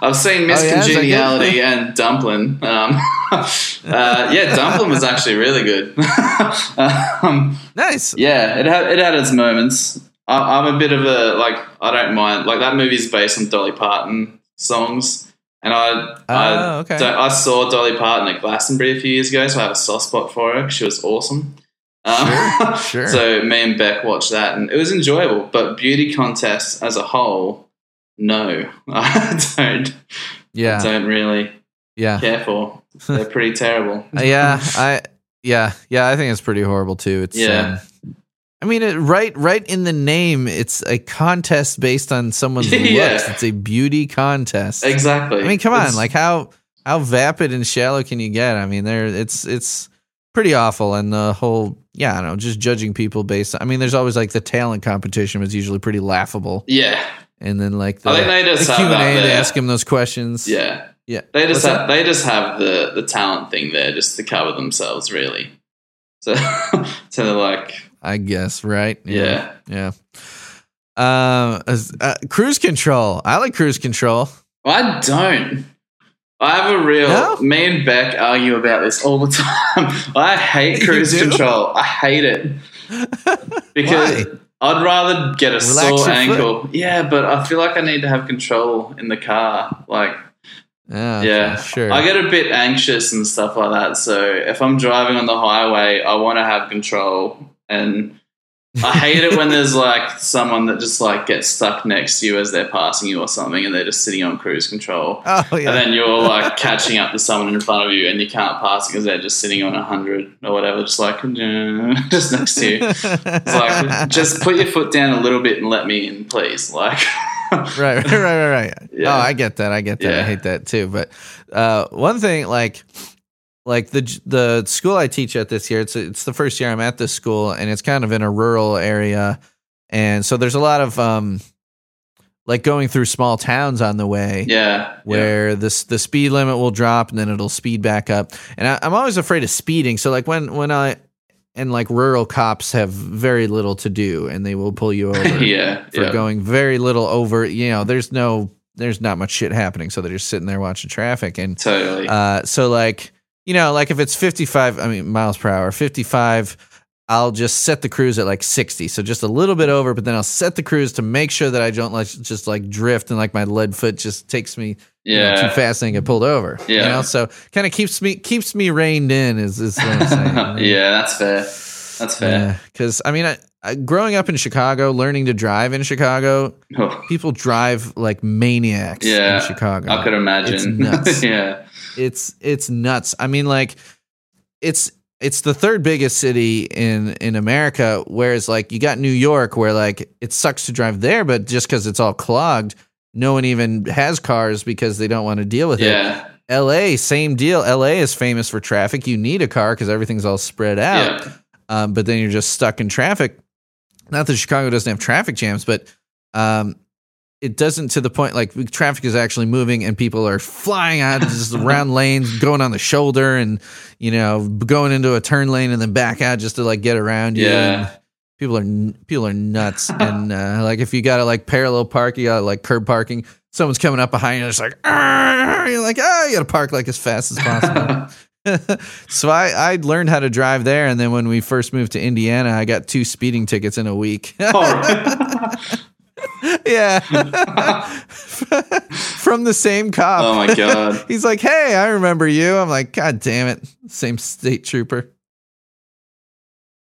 I've seen Miss Oh, yeah? Is that good? Congeniality and Dumplin'. Um, uh, yeah, Dumplin' was actually really good. um, Nice. yeah, it had it had its moments. I, I'm a bit of a like I don't mind like that movie's based on Dolly Parton songs, and I I, Oh, okay. I saw Dolly Parton at Glastonbury a few years ago, so I have a soft spot for her. She was awesome. Um, Sure. So me and Beck watched that, and it was enjoyable. But beauty contests as a whole, no, I don't. Yeah. I Don't really Yeah. care for. They're pretty terrible. Uh, yeah. I. Yeah. Yeah. I think it's pretty horrible too. It's. Yeah. Um, I mean, it, right, right in the name, it's a contest based on someone's Yeah. looks. It's a beauty contest. Exactly. I mean, come on, It's- like how how vapid and shallow can you get? I mean, there it's it's pretty awful, and the whole yeah, I don't know, just judging people based. on I mean, there's always like the talent competition was usually pretty laughable, yeah, and then like the, I think they just the have Q and that A to ask him those questions. yeah. yeah. They just What's have, that? they just have the the talent thing there just to cover themselves, really. So, so they're like, I guess right. yeah, yeah. Um, as- uh, cruise control. I like cruise control. I don't. I have a real. No? Me and Beck argue about this all the time. I hate cruise control. I hate it because Why? I'd rather get a Relax sore your foot. ankle. Yeah, but I feel like I need to have control in the car. Like, Yeah, yeah, sure. I get a bit anxious and stuff like that. So if I'm driving on the highway, I want to have control, and I hate it when there's like someone that just like gets stuck next to you as they're passing you or something, and they're just sitting on cruise control. oh yeah. And then you're like catching up to someone in front of you, and you can't pass because they're just sitting on a hundred or whatever, just like just next to you. It's like just put your foot down a little bit and let me in, please. Like, right, right, right, right. Yeah. Oh, I get that. I get that. I hate that too. But uh, one thing, like, like the the school I teach at this year, it's it's the first year I'm at this school, and it's kind of in a rural area, and so there's a lot of um, like going through small towns on the way yeah, where this the speed limit will drop and then it'll speed back up. And I, I'm always afraid of speeding. So like when when I and like rural cops have very little to do and they will pull you over yeah, yeah, for yeah. going very little over. You know, there's no there's not much shit happening, so they're just sitting there watching traffic. And totally. uh, so like you know, like if it's 55, I mean miles per hour, 55. I'll just set the cruise at like 60. So just a little bit over, but then I'll set the cruise to make sure that I don't like just like drift and like my lead foot just takes me you know, yeah, too fast and get pulled over. You Yeah. know, so kind of keeps me keeps me reined in is, is what I'm saying. yeah, that's fair. That's fair. Because I mean, I, I, growing up in Chicago, learning to drive in Chicago, Oh, people drive like maniacs Yeah, in Chicago. I could imagine. Yeah, It's it's nuts. I mean, like it's it's the third biggest city in in America. Whereas like you got New York, where like it sucks to drive there, but just because it's all clogged, no one even has cars because they don't want to deal with it. yeah, LA, same deal. LA is famous for traffic. You need a car because everything's all spread out. Yeah. Um, but then you're just stuck in traffic. Not that Chicago doesn't have traffic jams, but um, it doesn't to the point like traffic is actually moving and people are flying out just around lanes, going on the shoulder, and you know going into a turn lane and then back out just to like get around you. Yeah. And people are people are nuts, and uh, like if you got to like parallel park, you got like curb parking. Someone's coming up behind you, it's like "Arr!" you're like, oh, you got to park like as fast as possible. so I, I learned how to drive there, and then when we first moved to Indiana, I got two speeding tickets in a week. Oh, yeah, from the same cop. oh my god. He's like, "Hey, I remember you." I'm like, "God damn it, same state trooper."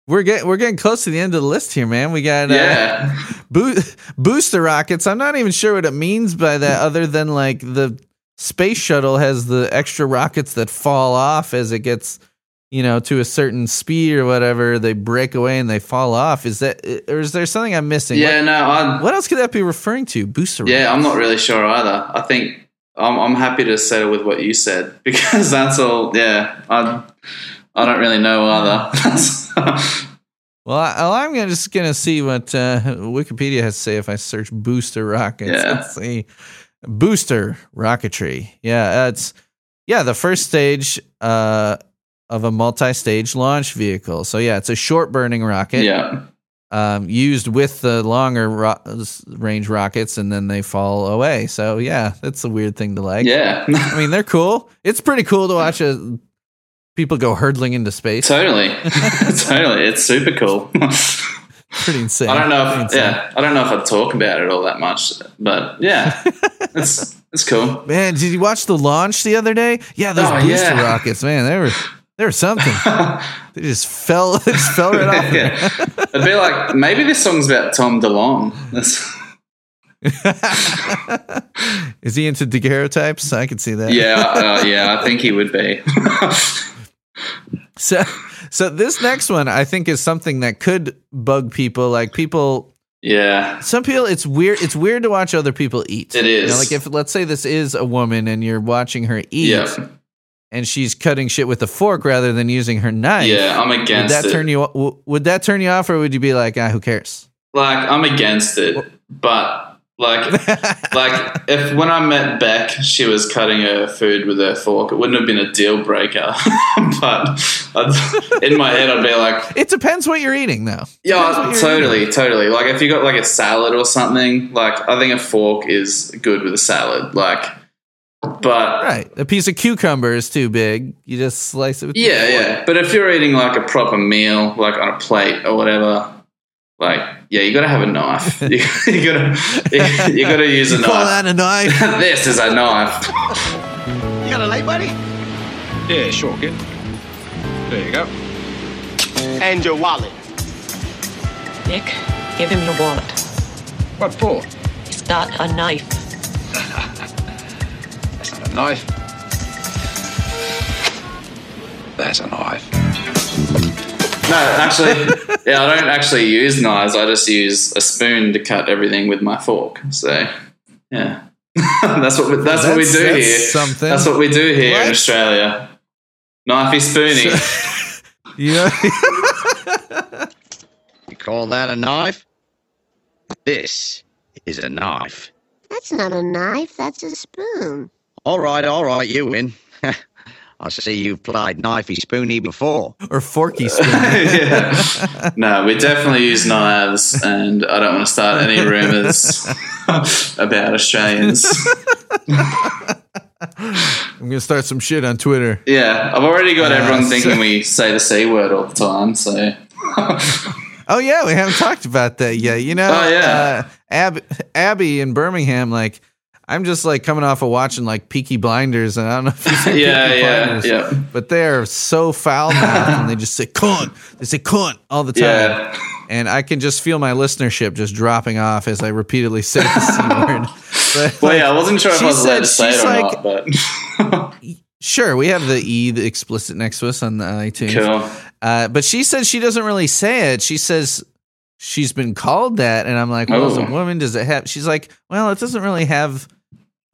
We're getting we're getting close to the end of the list here, man. We got uh, Yeah. Bo- booster rockets. I'm not even sure what it means by that, other than like the space shuttle has the extra rockets that fall off as it gets, you know, to a certain speed or whatever. They break away and they fall off. Is that, or is there something I'm missing? Yeah, no, I What, what else could that be referring to? Booster. Yeah, I'm not really sure either. I think I'm, I'm happy to settle with what you said because that's all. Yeah, I I don't really know either. Well, I, I'm gonna, just gonna see what uh, Wikipedia has to say if I search booster rockets. Yeah. Let's see. Booster rocketry. Yeah, it's yeah the first stage uh, of a multi-stage launch vehicle. So yeah, it's a short burning rocket. yeah, Um, used with the longer ro- range rockets, and then they fall away. So yeah, that's a weird thing to like. yeah, I mean they're cool. It's pretty cool to watch a, people go hurtling into space. totally, totally. It's super cool. pretty insane. I don't know if yeah, I don't know if I'd talk about it all that much, but yeah, it's it's cool. Man, did you watch the launch the other day? Yeah, those Oh, booster yeah. rockets, man, they were they were something. they just fell, they just fell right off. yeah. It'd be like maybe this song's about Tom DeLonge. That's, Is he into daguerreotypes? I could see that. yeah, uh, yeah, I think he would be. So, so this next one, I think, is something that could bug people. Like people, yeah, some people, it's weird. It's weird to watch other people eat. It is. You know, like if let's say this is a woman and you're watching her eat, yeah, and she's cutting shit with a fork rather than using her knife. yeah. I'm Would against that it. turn you? Would that turn you off, or would you be like, ah, who cares? like I'm against it, but like like if when I met Beck, she was cutting her food with her fork, it wouldn't have been a deal breaker. but I'd, in my head, I'd be like, It depends what you're eating, though. Yeah, totally, totally. Like if you got like a salad or something, like I think a fork is good with a salad. Like, but Right. A piece of cucumber is too big. You just slice it with Yeah, yeah. But if you're eating like a proper meal, like on a plate or whatever, like yeah, you gotta have a knife. you, you gotta you, gotta use a You call knife. that a knife? this is a knife. You got a light, buddy? Yeah, sure, kid. There you go. And your wallet. Nick, give him your wallet. What for? He's got a knife. That's not a knife. That's a knife. No, actually, yeah, I don't actually use knives. I just use a spoon to cut everything with my fork. So yeah, that's what we, that's, what we do that's here. something. That's what we do here in What? Australia. Knifey spooning. Yeah. You call that a knife? This is a knife. That's not a knife, that's a spoon. All right, all right, you win. I see you've played knifey spoony before. or forky spoon. yeah. No, we definitely use knives, and I don't want to start any rumors about Australians. I'm gonna start some shit on Twitter. Yeah, I've already got Uh, everyone so- thinking we say the c word all the time. So Oh yeah, we haven't talked about that yet. You know, Oh, yeah. uh, Ab- Abby in Birmingham, like. I'm just like coming off of watching like Peaky Blinders, and I don't know if you see yeah, Peaky yeah, Blinders, yeah, but they are so foul mouthed, and they just say "cunt." They say "cunt" all the time. yeah. and I can just feel my listenership just dropping off as I repeatedly say the c word. But, Well, like, yeah, I wasn't sure if I was allowed to said say it she's or like- not, but sure, we have the e the explicit next to us on the iTunes. cool. Uh, but she said she doesn't really say it. She says she's been called that, and I'm like, well, as a Oh. woman, does it have? She's like, well, it doesn't really have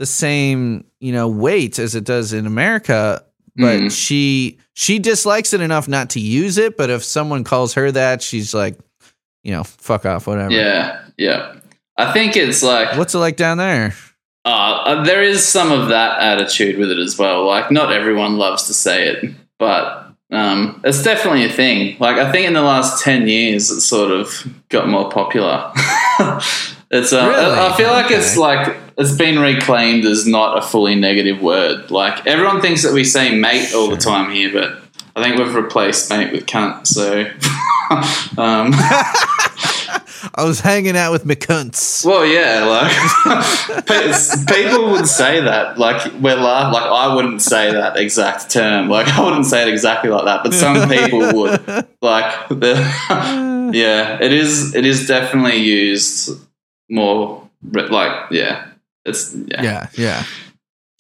the same you know weight as it does in America. But Mm. she she dislikes it enough not to use it. But if someone calls her that, she's like, you know, fuck off, whatever. Yeah, yeah. I think it's like What's it like down there? uh, uh, there is some of that attitude with it as well. Like not everyone loves to say it, but um, it's definitely a thing. Like I think in the last ten years, it's sort of got more popular. it's uh, Really? I I feel like it's like it's been reclaimed as not a fully negative word. Like everyone thinks that we say mate all the time here, but I think we've replaced mate with cunt. So. um, I was hanging out with McCunts. Well, yeah, like people would say that. Like we're laugh. Like I wouldn't say that exact term. Like I wouldn't say it exactly like that, but some people would. Like the yeah, it is. It is definitely used more. Like yeah, it's yeah. Yeah, yeah,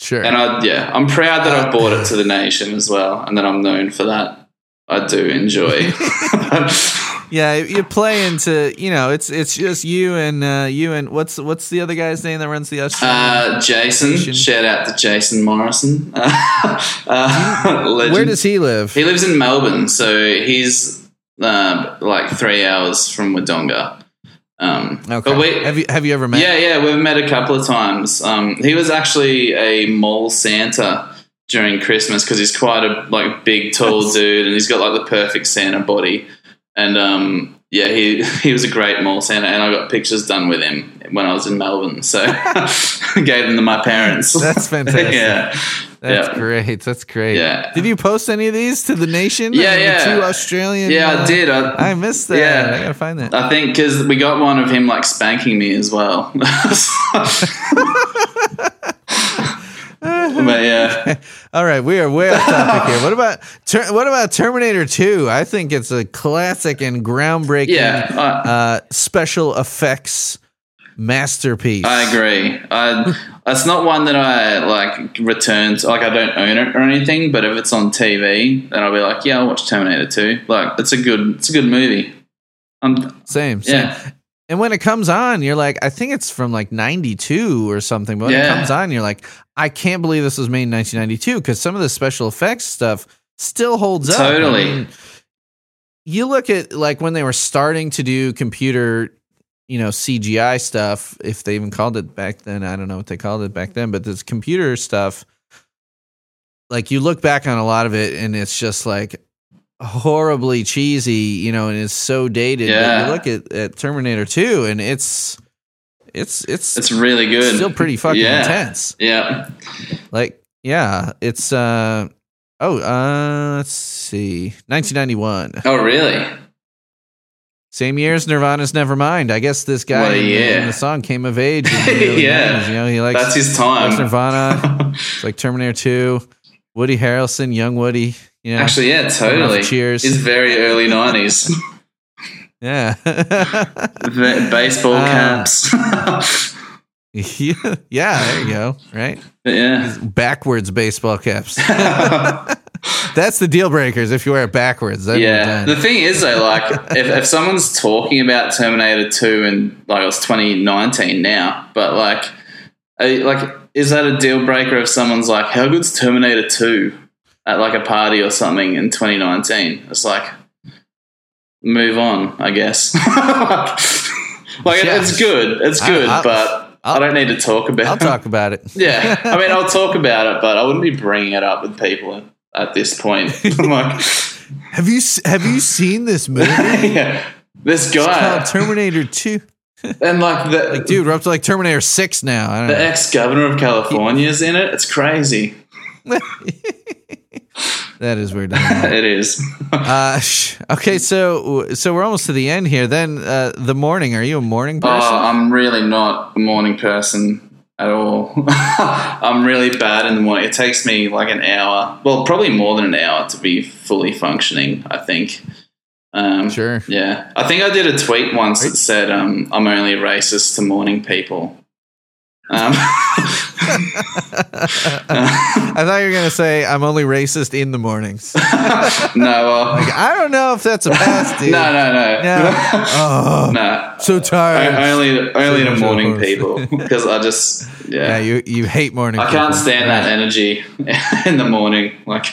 sure. And I yeah, I'm proud that I've brought it to the nation as well, and that I'm known for that. I do enjoy. yeah, you play into you know it's it's just you and uh, you and what's what's the other guy's name that runs the Australian? Uh, Jason, Nation. shout out to Jason Morrison. uh. Where does he live? He lives in Melbourne, so he's uh, like three hours from Wodonga. Um, Okay. But we, have you have you ever met? yeah, yeah, we've met a couple of times. Um, he was actually a mall Santa during Christmas because he's quite a like big, tall dude, and he's got like the perfect Santa body. And um, yeah, he he was a great mall Santa, and I got pictures done with him when I was in Melbourne. So I gave them to my parents. That's fantastic. yeah, That's yeah. great. That's great. Yeah. Did you post any of these to the nation? Yeah, the yeah. Two Australian. Yeah, I uh, did. I, I missed that. Yeah. I gotta find that. I think because we got one of him like spanking me as well. but yeah, All right, we are way off topic here. What about ter- what about Terminator Two? I think it's a classic and groundbreaking yeah, I, uh, special effects masterpiece. I agree. I, it's not one that I like return to. Like I don't own it or anything, but if it's on TV, then I'll be like, yeah, I'll watch Terminator Two. Like it's a good, it's a good movie. Um, Same, same. yeah, And when it comes on, you're like, I think it's from like '92 or something. But when it comes on, you're like, I can't believe this was made in 1992 because some of the special effects stuff still holds up. I Totally. mean, you look at like when they were starting to do computer, you know, CGI stuff. If they even called it back then, I don't know what they called it back then. But this computer stuff, like you look back on a lot of it, and it's just like horribly cheesy, you know, and it's so dated. But Yeah. you look at, at Terminator 2 and it's it's it's it's really good. still pretty fucking Yeah. intense. Yeah, Like, yeah, it's uh oh, uh let's see. 1991. Oh, really? Same year as Nirvana's Nevermind. I guess this guy Well, in, the- yeah. in the song came of age. Yeah. 90s, you know, he likes, That's his time. Nirvana. It's like Terminator 2, Woody Harrelson, young Woody. You know? Actually, yeah, totally. Cheers. It's very early nineties. yeah. Baseball Uh, caps. yeah, yeah, there you go. Right? yeah. Backwards baseball caps. That's the deal breakers if you wear it backwards. Yeah. The thing is, though, like, if, if someone's talking about Terminator 2 and, like, it's 2019 now, but, like, like, is that a deal breaker if someone's like, how good's Terminator 2 at, like, a party or something in 2019? It's like, move on, I guess. like, Yeah. it's good. It's good, I- but I I'll- don't need to talk about it. I'll talk about it. Yeah, I mean, I'll talk about it, but I wouldn't be bringing it up with people at this point. I'm like, Have you have you seen this movie? yeah, this guy, Terminator 2. And like the Like, dude, we're up to like Terminator 6 now. I don't the ex governor of California is in it. It's crazy. that is weird. Uh, it is. sh- okay, so so we're almost to the end here. Then uh, the morning. Are you a morning Oh, person? I'm really not a morning person at all. I'm really bad in the morning. It takes me like an hour, well, probably more than an hour to be fully functioning. I think. Um, Sure. Yeah, I think I did a tweet once that said um, I'm only racist to morning people. Um, I thought you were gonna say I'm only racist in the mornings. no, well, Like, I don't know if that's a pass, dude. no, no, no, No. Oh, no. so tired. I, only, only the So morning horse. people because I just, yeah, yeah, you you hate morning. I can't stand that energy in the morning. Like,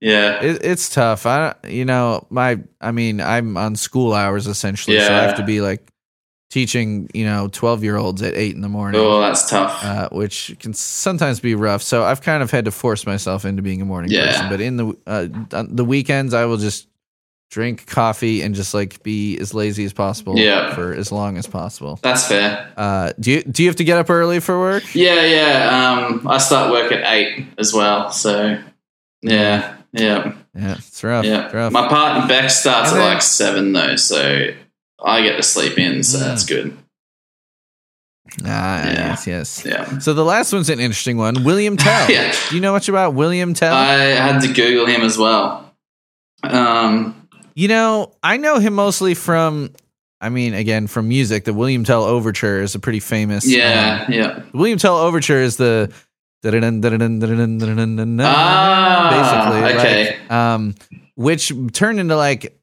yeah, It, it's tough. I you know my I mean I'm on school hours essentially, so I have to be like teaching you know twelve year olds at eight in the morning. oh, that's tough. uh, which can sometimes be rough. So I've kind of had to force myself into being a morning Yeah. person. But in the uh, on the weekends, I will just drink coffee and just like be as lazy as possible Yeah. for as long as possible. That's fair. Uh, do you do you have to get up early for work? Yeah, yeah. Um, I start work at eight as well. So, yeah, yeah, Yeah, it's rough. yeah. It's rough. My partner Beck starts And at like seven though, so I get to sleep in. So Mm. that's good. ah, Yeah. yes, yes. Yeah. So the last one's an interesting one. William Tell. Yeah. Do you know much about William Tell? I had to Google him as well. Um, You know, I know him mostly from, I mean, again, from music. The William Tell Overture is a pretty famous. yeah, um, yeah. William Tell Overture is the. Ah, basically, okay. like, um, which turned into like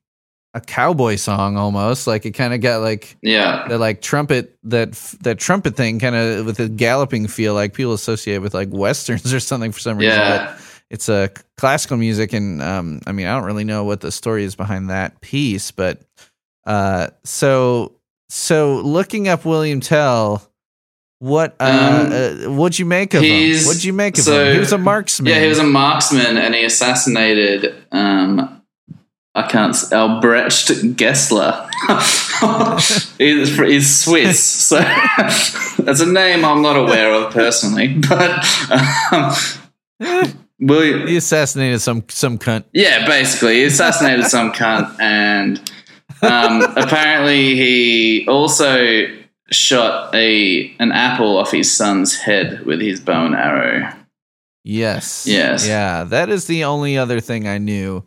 a cowboy song almost. Like it kind of got like Yeah, that like trumpet that that trumpet thing kind of with a galloping feel like people associate with like westerns or something for some reason. Yeah. But it's a classical music, and um, I mean I don't really know what the story is behind that piece, but uh, so so looking up William Tell. What uh, Um, uh what'd you make of him? What'd you make of so- him? He was a marksman. yeah. He was a marksman, and he assassinated. Um, I can't. Albrecht Gessler. he's, he's Swiss, so that's a name I'm not aware of personally. But um, William, he assassinated some some cunt. Yeah, basically, he assassinated some cunt, and um, apparently he also shot a an apple off his son's head with his bow and arrow. Yes. Yes. Yeah, that is the only other thing I knew.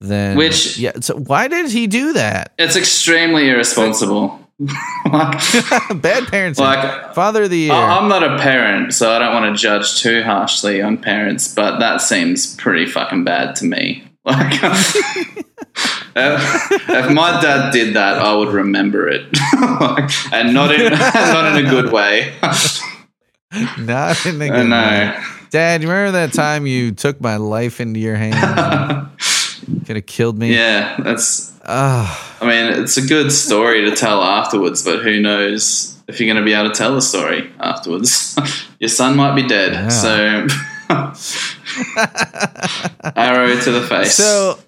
Then Which- yeah. So why did he do that? It's extremely irresponsible. like, Bad parents. like Father of the year. I'm not a parent, so I don't want to judge too harshly on parents, but that seems pretty fucking bad to me. Like, if, if my dad did that, I would remember it, Like, and not in not in a good way. not in I good way. Dad, you remember that time you took my life into your hands? Could have killed me. Yeah, that's. I mean, it's a good story to tell afterwards, but who knows if you're going to be able to tell the story afterwards? Your son might be dead, Yeah. so arrow to the face. so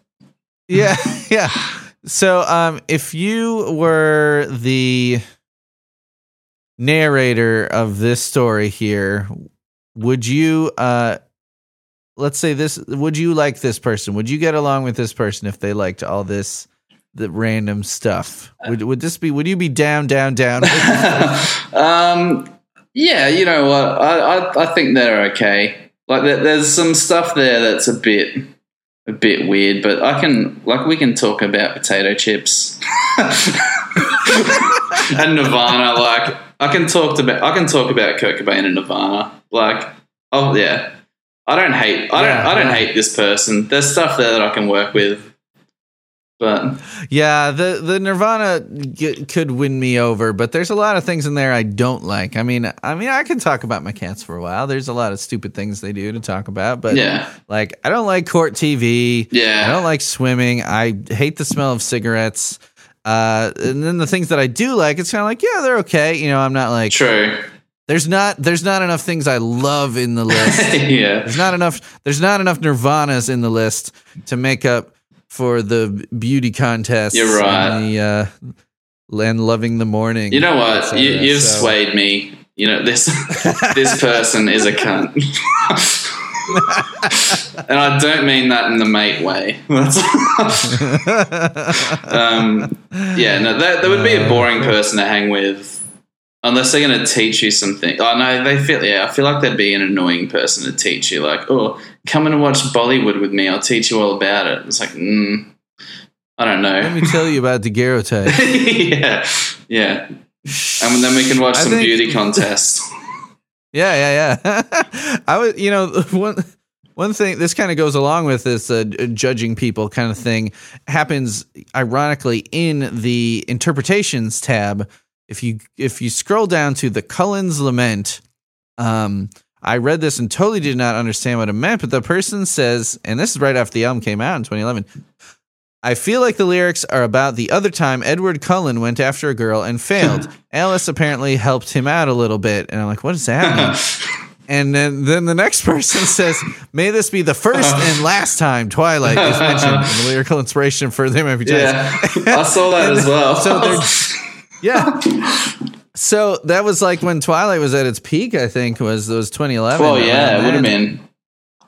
yeah, yeah. So um, if you were the narrator of this story here, would you uh let's say this would you like this person? Would you get along with this person if they liked all this the random stuff? Would would this be would you be down down down? um, yeah, you know what? I, I I think they're okay. Like there, there's some stuff there that's a bit a bit weird, but I can like we can talk about potato chips and Nirvana. Like I can talk about I can talk about Kurt Cobain and Nirvana. Like oh yeah, I don't hate I don't Yeah, I don't yeah. hate this person. There's stuff there that I can work with, but Yeah, the the Nirvana g- could win me over, but there's a lot of things in there I don't like. I mean, I mean, I can talk about my cats for a while. There's a lot of stupid things they do to talk about, but yeah, like I don't like court TV. yeah. I don't like swimming. I hate the smell of cigarettes. Uh, and then the things that I do like, it's kind of like, yeah, they're okay. You know, I'm not like True. there's not there's not enough things I love in the list. yeah. There's not enough. There's not enough Nirvanas in the list to make up for the beauty contest. You're right. And, the, uh, and loving the morning. You know what? cetera. You, you've So- swayed me. You know this. this person is a cunt, and I don't mean that in the mate way. um, yeah, no, that, that would be a boring person to hang with, unless they're going to teach you something. Oh know they feel. Yeah, I feel like they'd be an annoying person to teach you. Like, oh, come and watch Bollywood with me. I'll teach you all about it. It's like, mm, I don't know. Let me tell you about the daguerreotype. yeah, yeah. And then we can watch I some think- beauty contests. Yeah, yeah, yeah. I was, you know, one one thing this kind of goes along with this uh, judging people kind of thing happens ironically in the interpretations tab. If you if you scroll down to the Cullen's Lament, um, I read this and totally did not understand what it meant, but the person says, and this is right after the album came out in 2011. I feel like the lyrics are about the other time Edward Cullen went after a girl and failed. Alice apparently helped him out a little bit. And I'm like, what does that mean? and then, then the next person says, May this be the first and last time Twilight is mentioned in the lyrical inspiration for the MFG. Yeah, I saw that as well. So they're, yeah. So that was like when Twilight was at its peak, I think, was was 2011. well, yeah, around it would have been.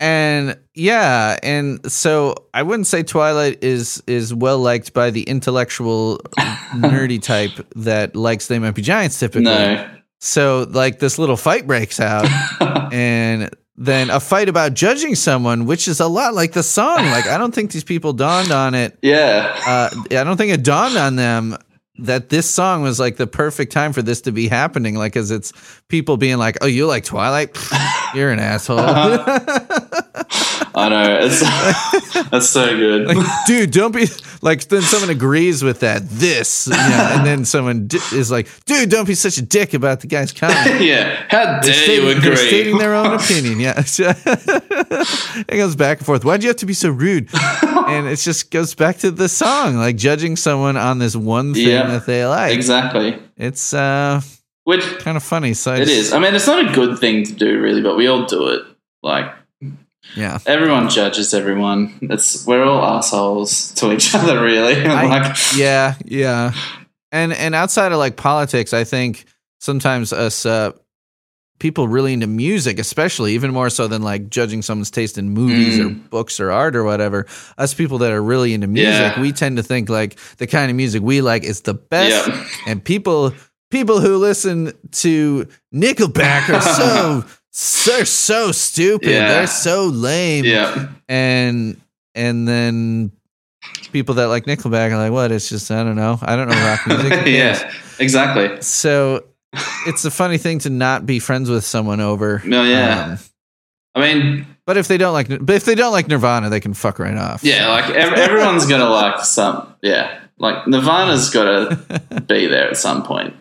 And yeah, and so I wouldn't say Twilight is is well liked by the intellectual nerdy type that likes They Might Be Giants typically. No. So like this little fight breaks out and then a fight about judging someone, which is a lot like the song. Like I don't think these people dawned on it. Yeah. Uh, I don't think it dawned on them that this song was like the perfect time for this to be happening. Like, as it's people being like, "Oh, you like Twilight? Pfft, You're an asshole." Uh-huh. I know. It's that's so good. like, dude, don't be like. Then someone agrees with that. This, yeah, and then someone di- is like, dude, don't be such a dick about the guy's comment. yeah. How They're dare stating, you they're agree? stating their own opinion. Yeah, it goes back and forth. Why'd you have to be so rude? and it just goes back to the song, like judging someone on this one thing Yeah, that they like. exactly. It's uh, Which kind of funny. So it just- is. I mean, it's not a good thing to do, really, but we all do it. Like Yeah. everyone judges everyone. It's we're all assholes to each other, really. I- like, yeah, yeah. And and outside of like politics, I think sometimes us uh people really into music, especially even more so than like judging someone's taste in movies or Mm. books or art or whatever. Us people that are really into music, Yeah. we tend to think like the kind of music we like is the best. Yeah. And people people who listen to Nickelback are so they're so stupid. Yeah. They're so lame yeah, and and then people that like Nickelback are like, what? It's just I don't know. I don't know rock music. Yeah, exactly. So it's a funny thing to not be friends with someone over. No, yeah. Um, I mean, but if they don't like, but if they don't like Nirvana, they can fuck right off. yeah, like ev- everyone's gonna like some. Yeah, like Nirvana's got to be there at some point.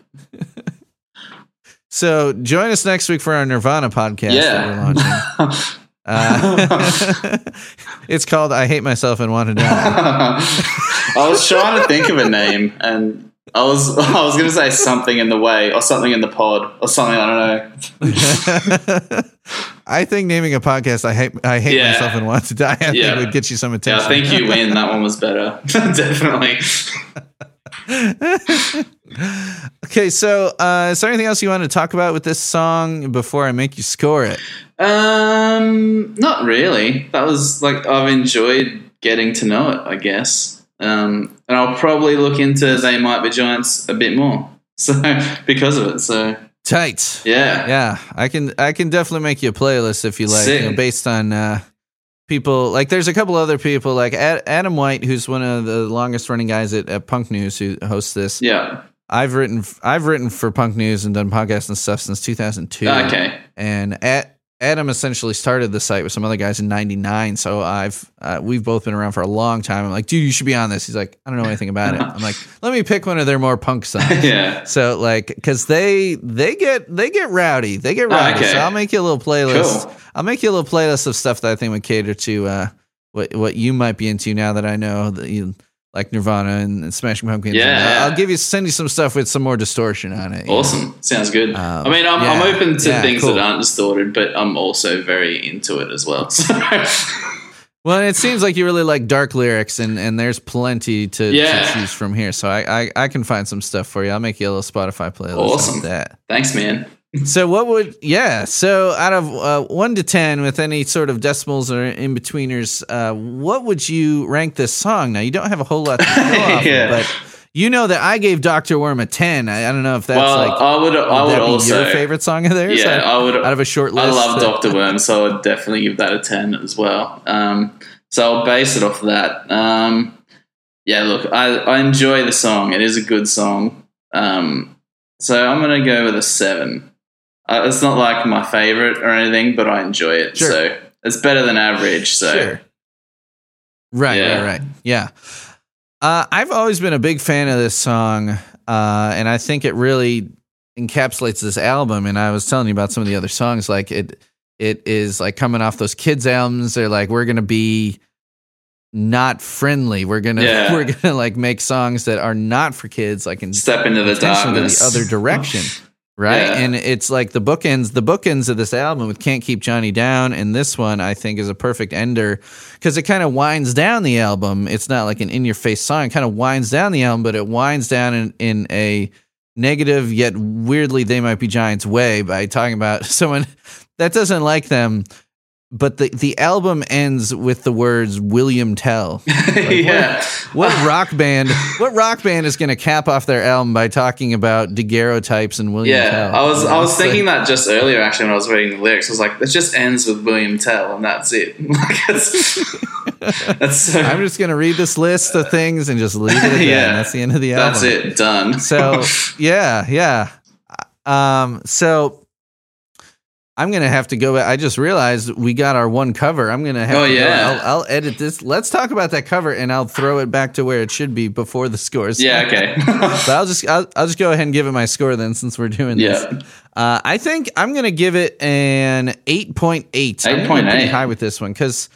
So join us next week for our Nirvana podcast that we're Yeah. launching. Uh, it's called "I Hate Myself and Want to Die." I was trying to think of a name, and I was I was going to say something in the way, or something in the pod, or something. I don't know. I think naming a podcast "I hate I hate Yeah. myself and want to die" I Yeah. think would get you some Yeah, attention. I think you win. That one was better, definitely. Okay, so uh, is there anything else you want to talk about with this song before I make you score it? Um, not really. That was like I've enjoyed getting to know it. I guess. Um, and I'll probably look into they might be giants a bit more. So because of it. So Tight. yeah, Yeah, I can I can definitely make you a playlist if you like, you know, based on uh, people. Like, there's a couple other people like Ad- Adam White, who's one of the longest running guys at, at Punk News, who hosts this. yeah. I've written I've written for Punk News and done podcasts and stuff since 2002. Okay. and at, Adam essentially started the site with some other guys in '99. So I've uh, we've both been around for a long time. I'm like, dude, you should be on this. He's like, I don't know anything about it. I'm like, let me pick one of their more punk songs. Yeah. So like, because they they get they get rowdy, they get rowdy. Okay. So I'll make you a little playlist. Cool. I'll make you a little playlist of stuff that I think would cater to uh, what what you might be into now that I know that you like Nirvana and, and Smashing Pumpkins. Yeah, And yeah. I'll give you send you some stuff with some more distortion on it. you know? Awesome. Sounds good. Um, I mean, I'm, I'm open to yeah, things cool. that aren't distorted, but I'm also very into it as well. So, Well, it seems like you really like dark lyrics, and, and there's plenty to, Yeah. to choose from here. So I, I, I can find some stuff for you. I'll make you a little Spotify playlist. Awesome. That. thanks, man. So what would yeah? So out of uh, one to ten, with any sort of decimals or in betweeners, uh, what would you rank this song? Now you don't have a whole lot to off, Yeah. but you know that I gave Doctor Worm a ten. I, I don't know if that's well, like I would, I would that be also. your favorite song of theirs. Yeah, out, I would. out of a short list. I love Doctor Worm, so I'd definitely give that a ten as well. Um, so I'll base it off of that. Um, yeah, look, I, I enjoy the song. It is a good song. Um, so I'm gonna go with a seven. Uh, it's not like my favorite or anything, but I enjoy it. Sure. So it's better than average. So Sure. Right, Yeah. right, right. Yeah. Uh, I've always been a big fan of this song, uh, and I think it really encapsulates this album. And I was telling you about some of the other songs, like it, it is like coming off those kids albums. They're like, we're gonna be not friendly. We're gonna, Yeah. we're gonna like make songs that are not for kids, like in step into the darkness. the other direction. Right. Yeah. And it's like the bookends, the bookends of this album with Can't Keep Johnny Down. And this one, I think, is a perfect ender because it kind of winds down the album. It's not like an in your face song, it kind of winds down the album, but it winds down in, in a negative yet weirdly they might be giants way by talking about someone that doesn't like them. But the, the album ends with the words William Tell. yeah. What rock band? What rock band is going to cap off their album by talking about daguerreotypes and William Tell? Yeah, Tell? I was I was thinking that just earlier actually when I was reading the lyrics. I was like, it just ends with William Tell and that's it. Like that's so, I'm just going to read this list of things and just leave it at that. Yeah. and That's the end of the album. that's it done. So yeah, yeah. Um, so I'm gonna have to go. I just realized we got our one cover. I'm gonna have Oh, to. yeah. I'll, I'll edit this. Let's talk about that cover, and I'll throw it back to where it should be before the scores. yeah, okay. But I'll just I'll, I'll just go ahead and give it my score then, since we're doing this. yeah. Uh, I think I'm gonna give it an eight point eight. Be 8.8. pretty high with this one because,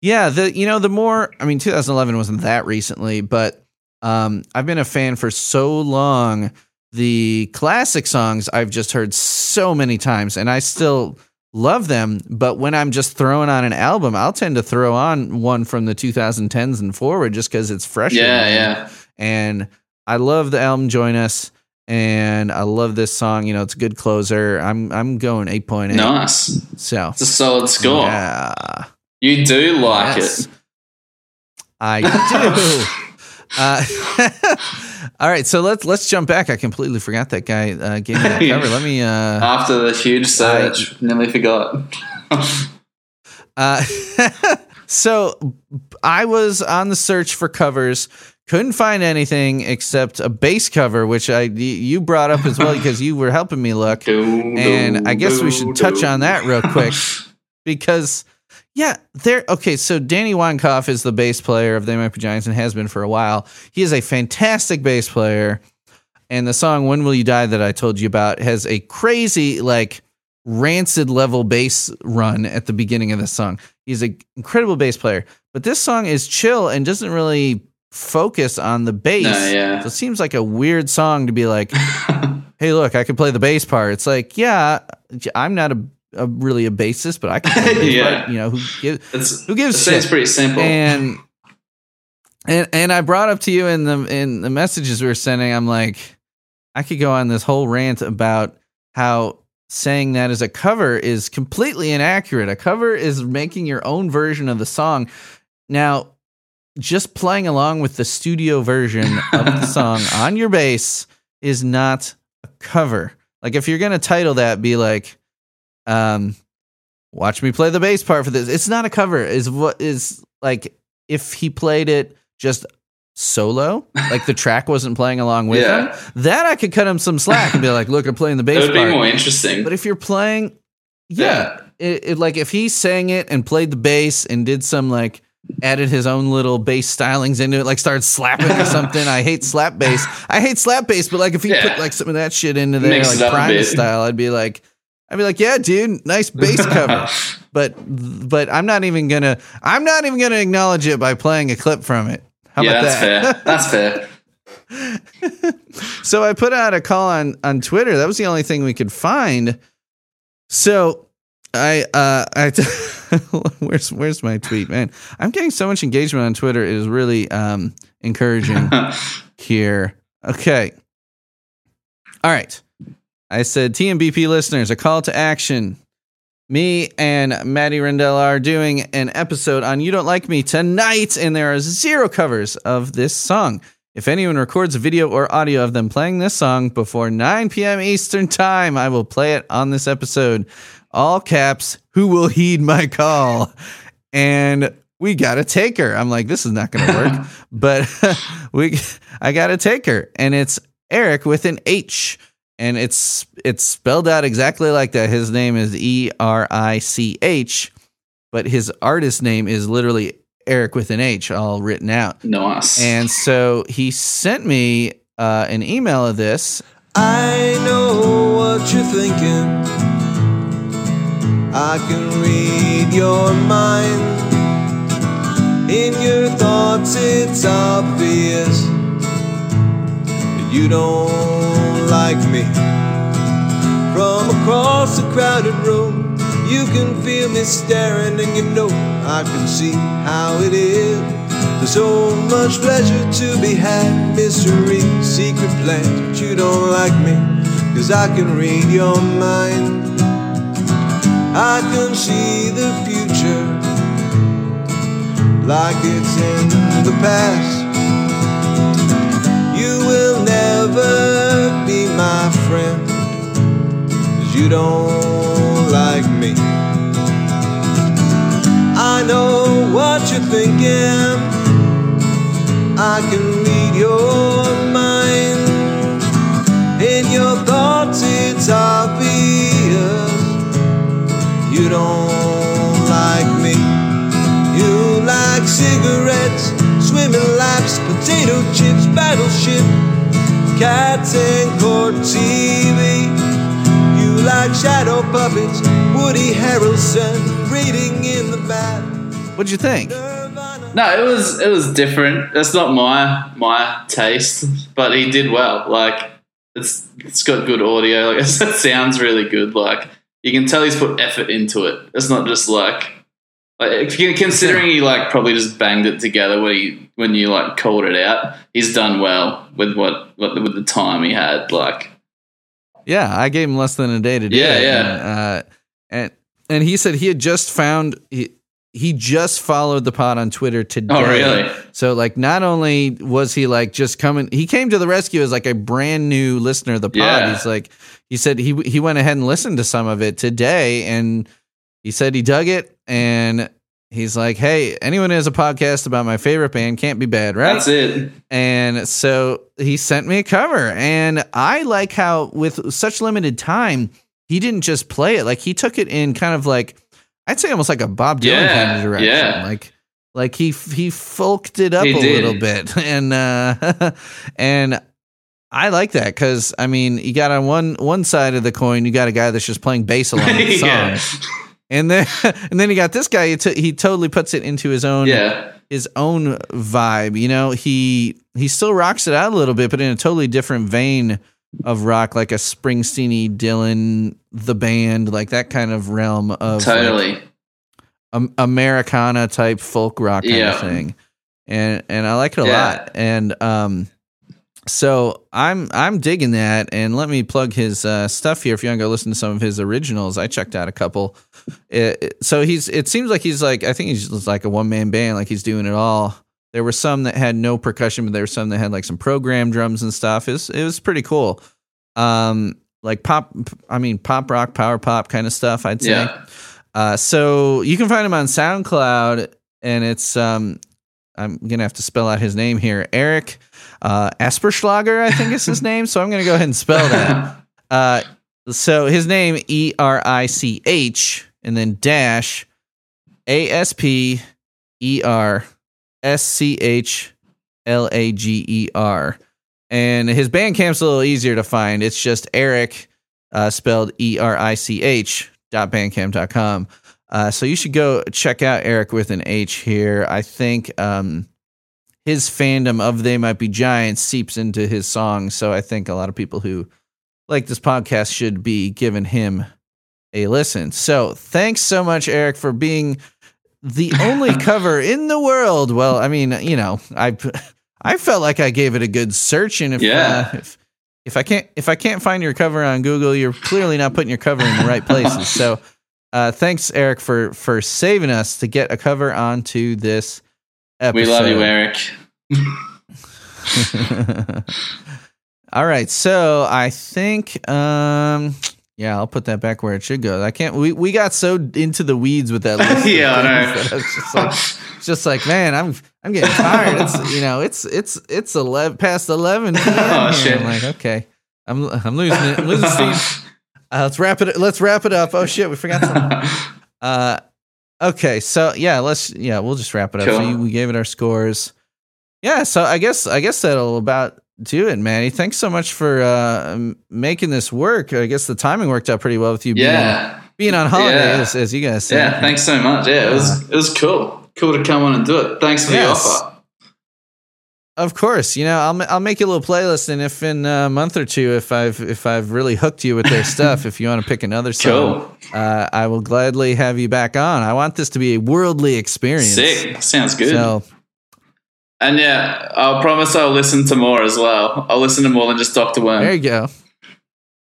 yeah, the you know the more I mean, 2011 wasn't that recently, but um, I've been a fan for so long. The classic songs I've just heard so many times, and I still love them. But when I'm just throwing on an album, I'll tend to throw on one from the 2010s and forward just because it's fresh. Yeah, yeah. And I love the album Join Us. And I love this song. You know, it's a good closer. I'm I'm going eight point eight. Nice. So It's a solid score. yeah, You do like Yes. it. I do. uh, all right, so let's let's jump back. I completely forgot that guy uh, gave me that cover. Let me. Uh, After the huge search, nearly forgot. Uh, so I was on the search for covers, couldn't find anything except a bass cover, which I you brought up as well because you were helping me look. And I guess we should touch on that real quick because yeah, there. Okay, so Danny Weinkauf is the bass player of the Mighty Giants and has been for a while. He is a fantastic bass player, and the song "When Will You Die" that I told you about has a crazy like rancid level bass run at the beginning of the song. He's an incredible bass player, but this song is chill and doesn't really focus on the bass. No, yeah. So it seems like a weird song to be like, "Hey, look, I can play the bass part." It's like, yeah, I'm not a, a really a basis, but I can play the bass Yeah. part. You know, who gives It's, who gives it pretty simple. And and and I brought up to you in the in the messages we were sending. I'm like, I could go on this whole rant about how saying that as a cover is completely inaccurate. A cover is making your own version of the song. Now, just playing along with the studio version of the song on your bass is not a cover. Like if you're gonna title that, be like, um, watch me play the bass part for this. It's not a cover. Is what is like if he played it just solo, like the track wasn't playing along with Yeah. him, that I could cut him some slack and be like, look, I'm playing the bass." it would be more interesting. But if you're playing, yeah, It, it- like if he sang it and played the bass and did some like added his own little bass stylings into it, like started slapping or something. I hate slap bass. I hate slap bass, but like if he Yeah. put like some of that shit into there, Mix like Primus style, I'd be like, I'd be like, yeah, dude, nice bass cover. but but I'm not even gonna I'm not even gonna acknowledge it by playing a clip from it. How yeah, about that's that? fair. That's fair. So I put out a call on on Twitter. That was the only thing we could find. So I uh I where's where's my tweet, man? I'm getting so much engagement on Twitter. It is really um encouraging here. Okay. All right. I said TMBP listeners, a call to action. Me and Maddie Rendell are doing an episode on You Don't Like Me tonight, and there are zero covers of this song. If anyone records a video or audio of them playing this song before 9 p.m. Eastern Time, I will play it on this episode. All caps, who will heed my call? And we got to take her. I'm like, this is not going to work, but we, I got to take her. And it's Eric with an H. and it's it's spelled out exactly like that. His name is E R I C H, but his artist name is literally Eric with an H, all written out. Nice. And so he sent me uh, an email of this. I know what you're thinking. I can read your mind. In your thoughts, it's obvious you don't like me. From across the crowded room, you can feel me staring, and you know I can see how it is. There's so much pleasure to be had, mystery, secret plans, but you don't like me, cause I can read your mind. I can see the future like it's in the past. You will never be my friend, you don't like me. I know what you're thinking. I can read your mind. In your thoughts, it's obvious you don't like me. You like cigarettes, swimming laps, potato chips, battleship, cats and court TV. You like shadow puppets, Woody Harrelson, reading in the bath. What'd you think? No, it was it was different. That's not my my taste, but he did well. Like it's it's got good audio. Like it sounds really good. Like you can tell he's put effort into it. It's not just like like you- considering he like probably just banged it together when he when you like called it out. He's done well with what, what with the time he had. Like Yeah, I gave him less than a day to do Yeah, it. yeah. And, uh, and and he said he had just found he he just followed the pod on Twitter today. Oh, really? So like, not only was he like just coming, he came to the rescue as like a brand new listener of the pod. Yeah. He's like, he said he he went ahead and listened to some of it today, and he said he dug it, and he's like, hey, anyone who has a podcast about my favorite band can't be bad, right? that's it. And so he sent me a cover. And I like how, with such limited time, he didn't just play it. Like he took it in kind of like, I'd say almost like a Bob Dylan Yeah, kind of direction. yeah. Like, like he he folked it up He a did. little bit, and uh, and I like that because I mean, you got on one one side of the coin, you got a guy that's just playing bass along the song, yeah. And then and then you got this guy. He, t- he totally puts it into his own Yeah. his own vibe. You know, he he still rocks it out a little bit, but in a totally different vein of rock, like a Springsteeny, Dylan, the band, like that kind of realm of like, Totally. um, Americana type folk rock kind Yeah. of thing, and and I like it a Yeah. lot. And um, so I'm I'm digging that. And let me plug his uh, stuff here. If you want to go listen to some of his originals, I checked out a couple. It, it- so he's it seems like he's like I think he's just like a one man band, like he's doing it all. There were some that had no percussion, but there were some that had like some program drums and stuff. It was, it was pretty cool. Um, like pop, I mean pop rock, power pop kind of stuff. I'd say. Yeah. Uh, so you can find him on SoundCloud, and it's um, I'm gonna have to spell out his name here, Eric uh, Asperschlager, I think is his name. So I'm gonna go ahead and spell that. Uh, so his name E R I C H, and then dash A S P E R S C H L A G E R. And his Bandcamp's a little easier to find. It's just Eric, uh, spelled E R I C H dot bandcamp.com. Uh, so you should go check out Eric with an H here. I think um, his fandom of They Might Be Giants seeps into his songs. So I think a lot of people who like this podcast should be giving him a listen. So thanks so much, Eric, for being the only cover in the world. Well, I mean, you know, I I felt like I gave it a good search, and if Yeah. uh, if if I can't if I can't find your cover on Google, you're clearly not putting your cover in the right places. So, uh, thanks, Eric, for for saving us to get a cover onto this episode. We love you, Eric. All right, so I think, um, yeah, I'll put that back where it should go. I can't. We we got so into the weeds with that. List Yeah, I know. just like, just like, man, I'm I'm getting tired. It's you know, it's it's it's eleven past eleven. Oh, shit. I'm like, okay, I'm I'm losing it. I'm losing steam. Uh, let's wrap it. Let's wrap it up. Oh shit, we forgot something. Uh, okay, so yeah, let's yeah, we'll just wrap it up. So you- we gave it our scores. Yeah, so I guess I guess that'll about do it, Manny. Thanks so much for uh, making this work. I guess the timing worked out pretty well with you being, yeah, being on holiday, Yeah. as, as you guys said. yeah. Thanks so much. Yeah, it was it was cool. Cool to come on and do it. Thanks for Yes. the offer. Of course, you know I'll I'll make you a little playlist, and if in a month or two, if I've if I've really hooked you with their stuff, if you want to pick another song, Cool. uh, I will gladly have you back on. I want this to be a worldly experience. Sick. Sounds good. So And yeah, I'll promise I'll listen to more as well. I'll listen to more than just Doctor Worm. there you go.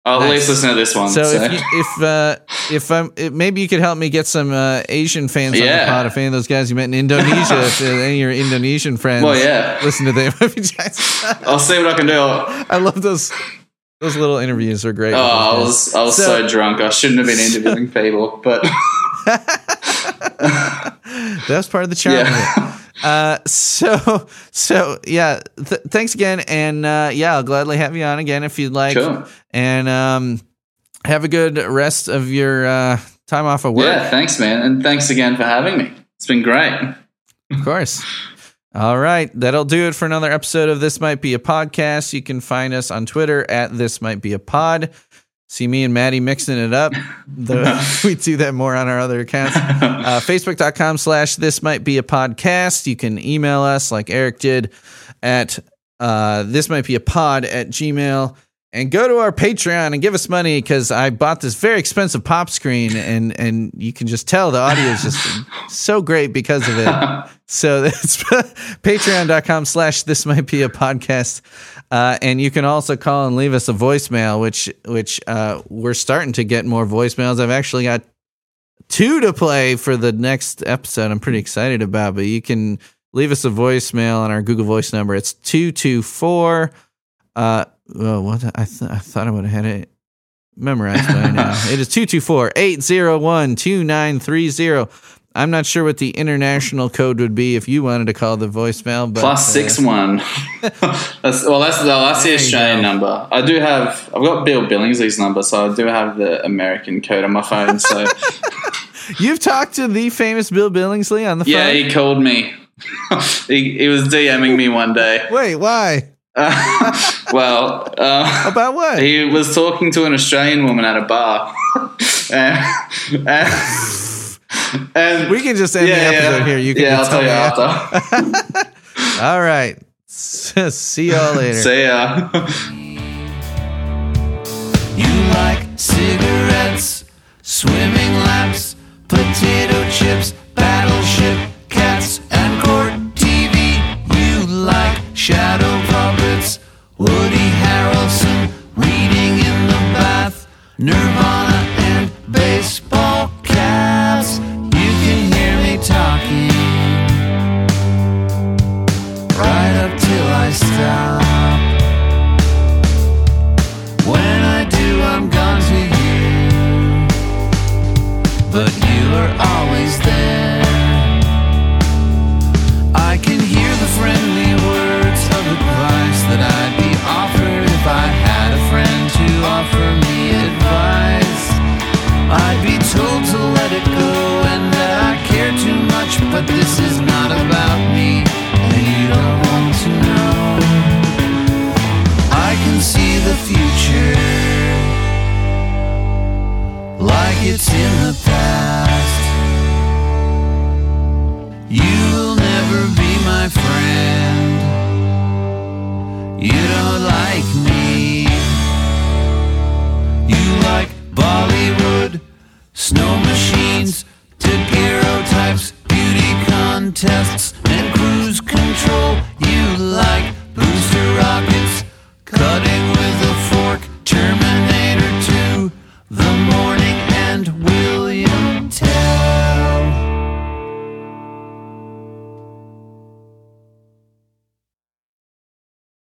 I'll at least listen to this one. So, So, if you, if uh, if it, maybe you could help me get some uh, Asian fans on the Yeah. pod. If any of those guys you met in Indonesia, if uh, any of your Indonesian friends, well, yeah, listen to them. I'll see what I can do. I love those those little interviews are great. with I was I was So- so, drunk. I shouldn't have been interviewing people, but. That's part of the charm. it. yeah, Uh, so so yeah, th- thanks again, and uh, yeah, I'll gladly have you on again if you'd like. cool. And um, have a good rest of your uh, time off of work. Yeah, thanks, man, and thanks again for having me. It's been great. Of course. All right. That'll do it for another episode of This Might Be a Podcast. You can find us on Twitter at This Might Be a Pod. See me and Maddie mixing it up. The, we do that more on our other accounts. Uh, Facebook.com slash This Might Be a Podcast. You can email us like Eric did at uh, This Might Be a Pod at Gmail. And go to our Patreon and give us money because I bought this very expensive pop screen and and you can just tell the audio is just so great because of it. So that's patreon.com slash this might be a podcast. Uh, and you can also call and leave us a voicemail, which which uh, we're starting to get more voicemails. I've actually got two to play for the next episode. I'm pretty excited about, but you can leave us a voicemail on our Google Voice number. It's 224 uh well, what I th- I thought I would have had it memorized by now. it is 224-801-2930. I'm not sure what the international code would be if you wanted to call the voicemail, but Plus uh, six one. that's well, that's the that's the Australian number. I do have. I've got Bill Billingsley's number, so I do have the American code on my phone. So You've talked to the famous Bill Billingsley on the yeah, phone. Yeah, he called me. he, he was DMing me one day. Wait, why? well, uh, About what? he was talking to an Australian woman at a bar, and, and, and we can just end the episode here. You can yeah, I'll tell you me after. All right. See y'all later. See ya. You like cigarettes, swimming laps, potato chips, battleship, cats, and court TV. You like shadow puppets, Woody Harrelson, reading in the bath, Nirvana, snow machines, daguerreotypes, beauty contests,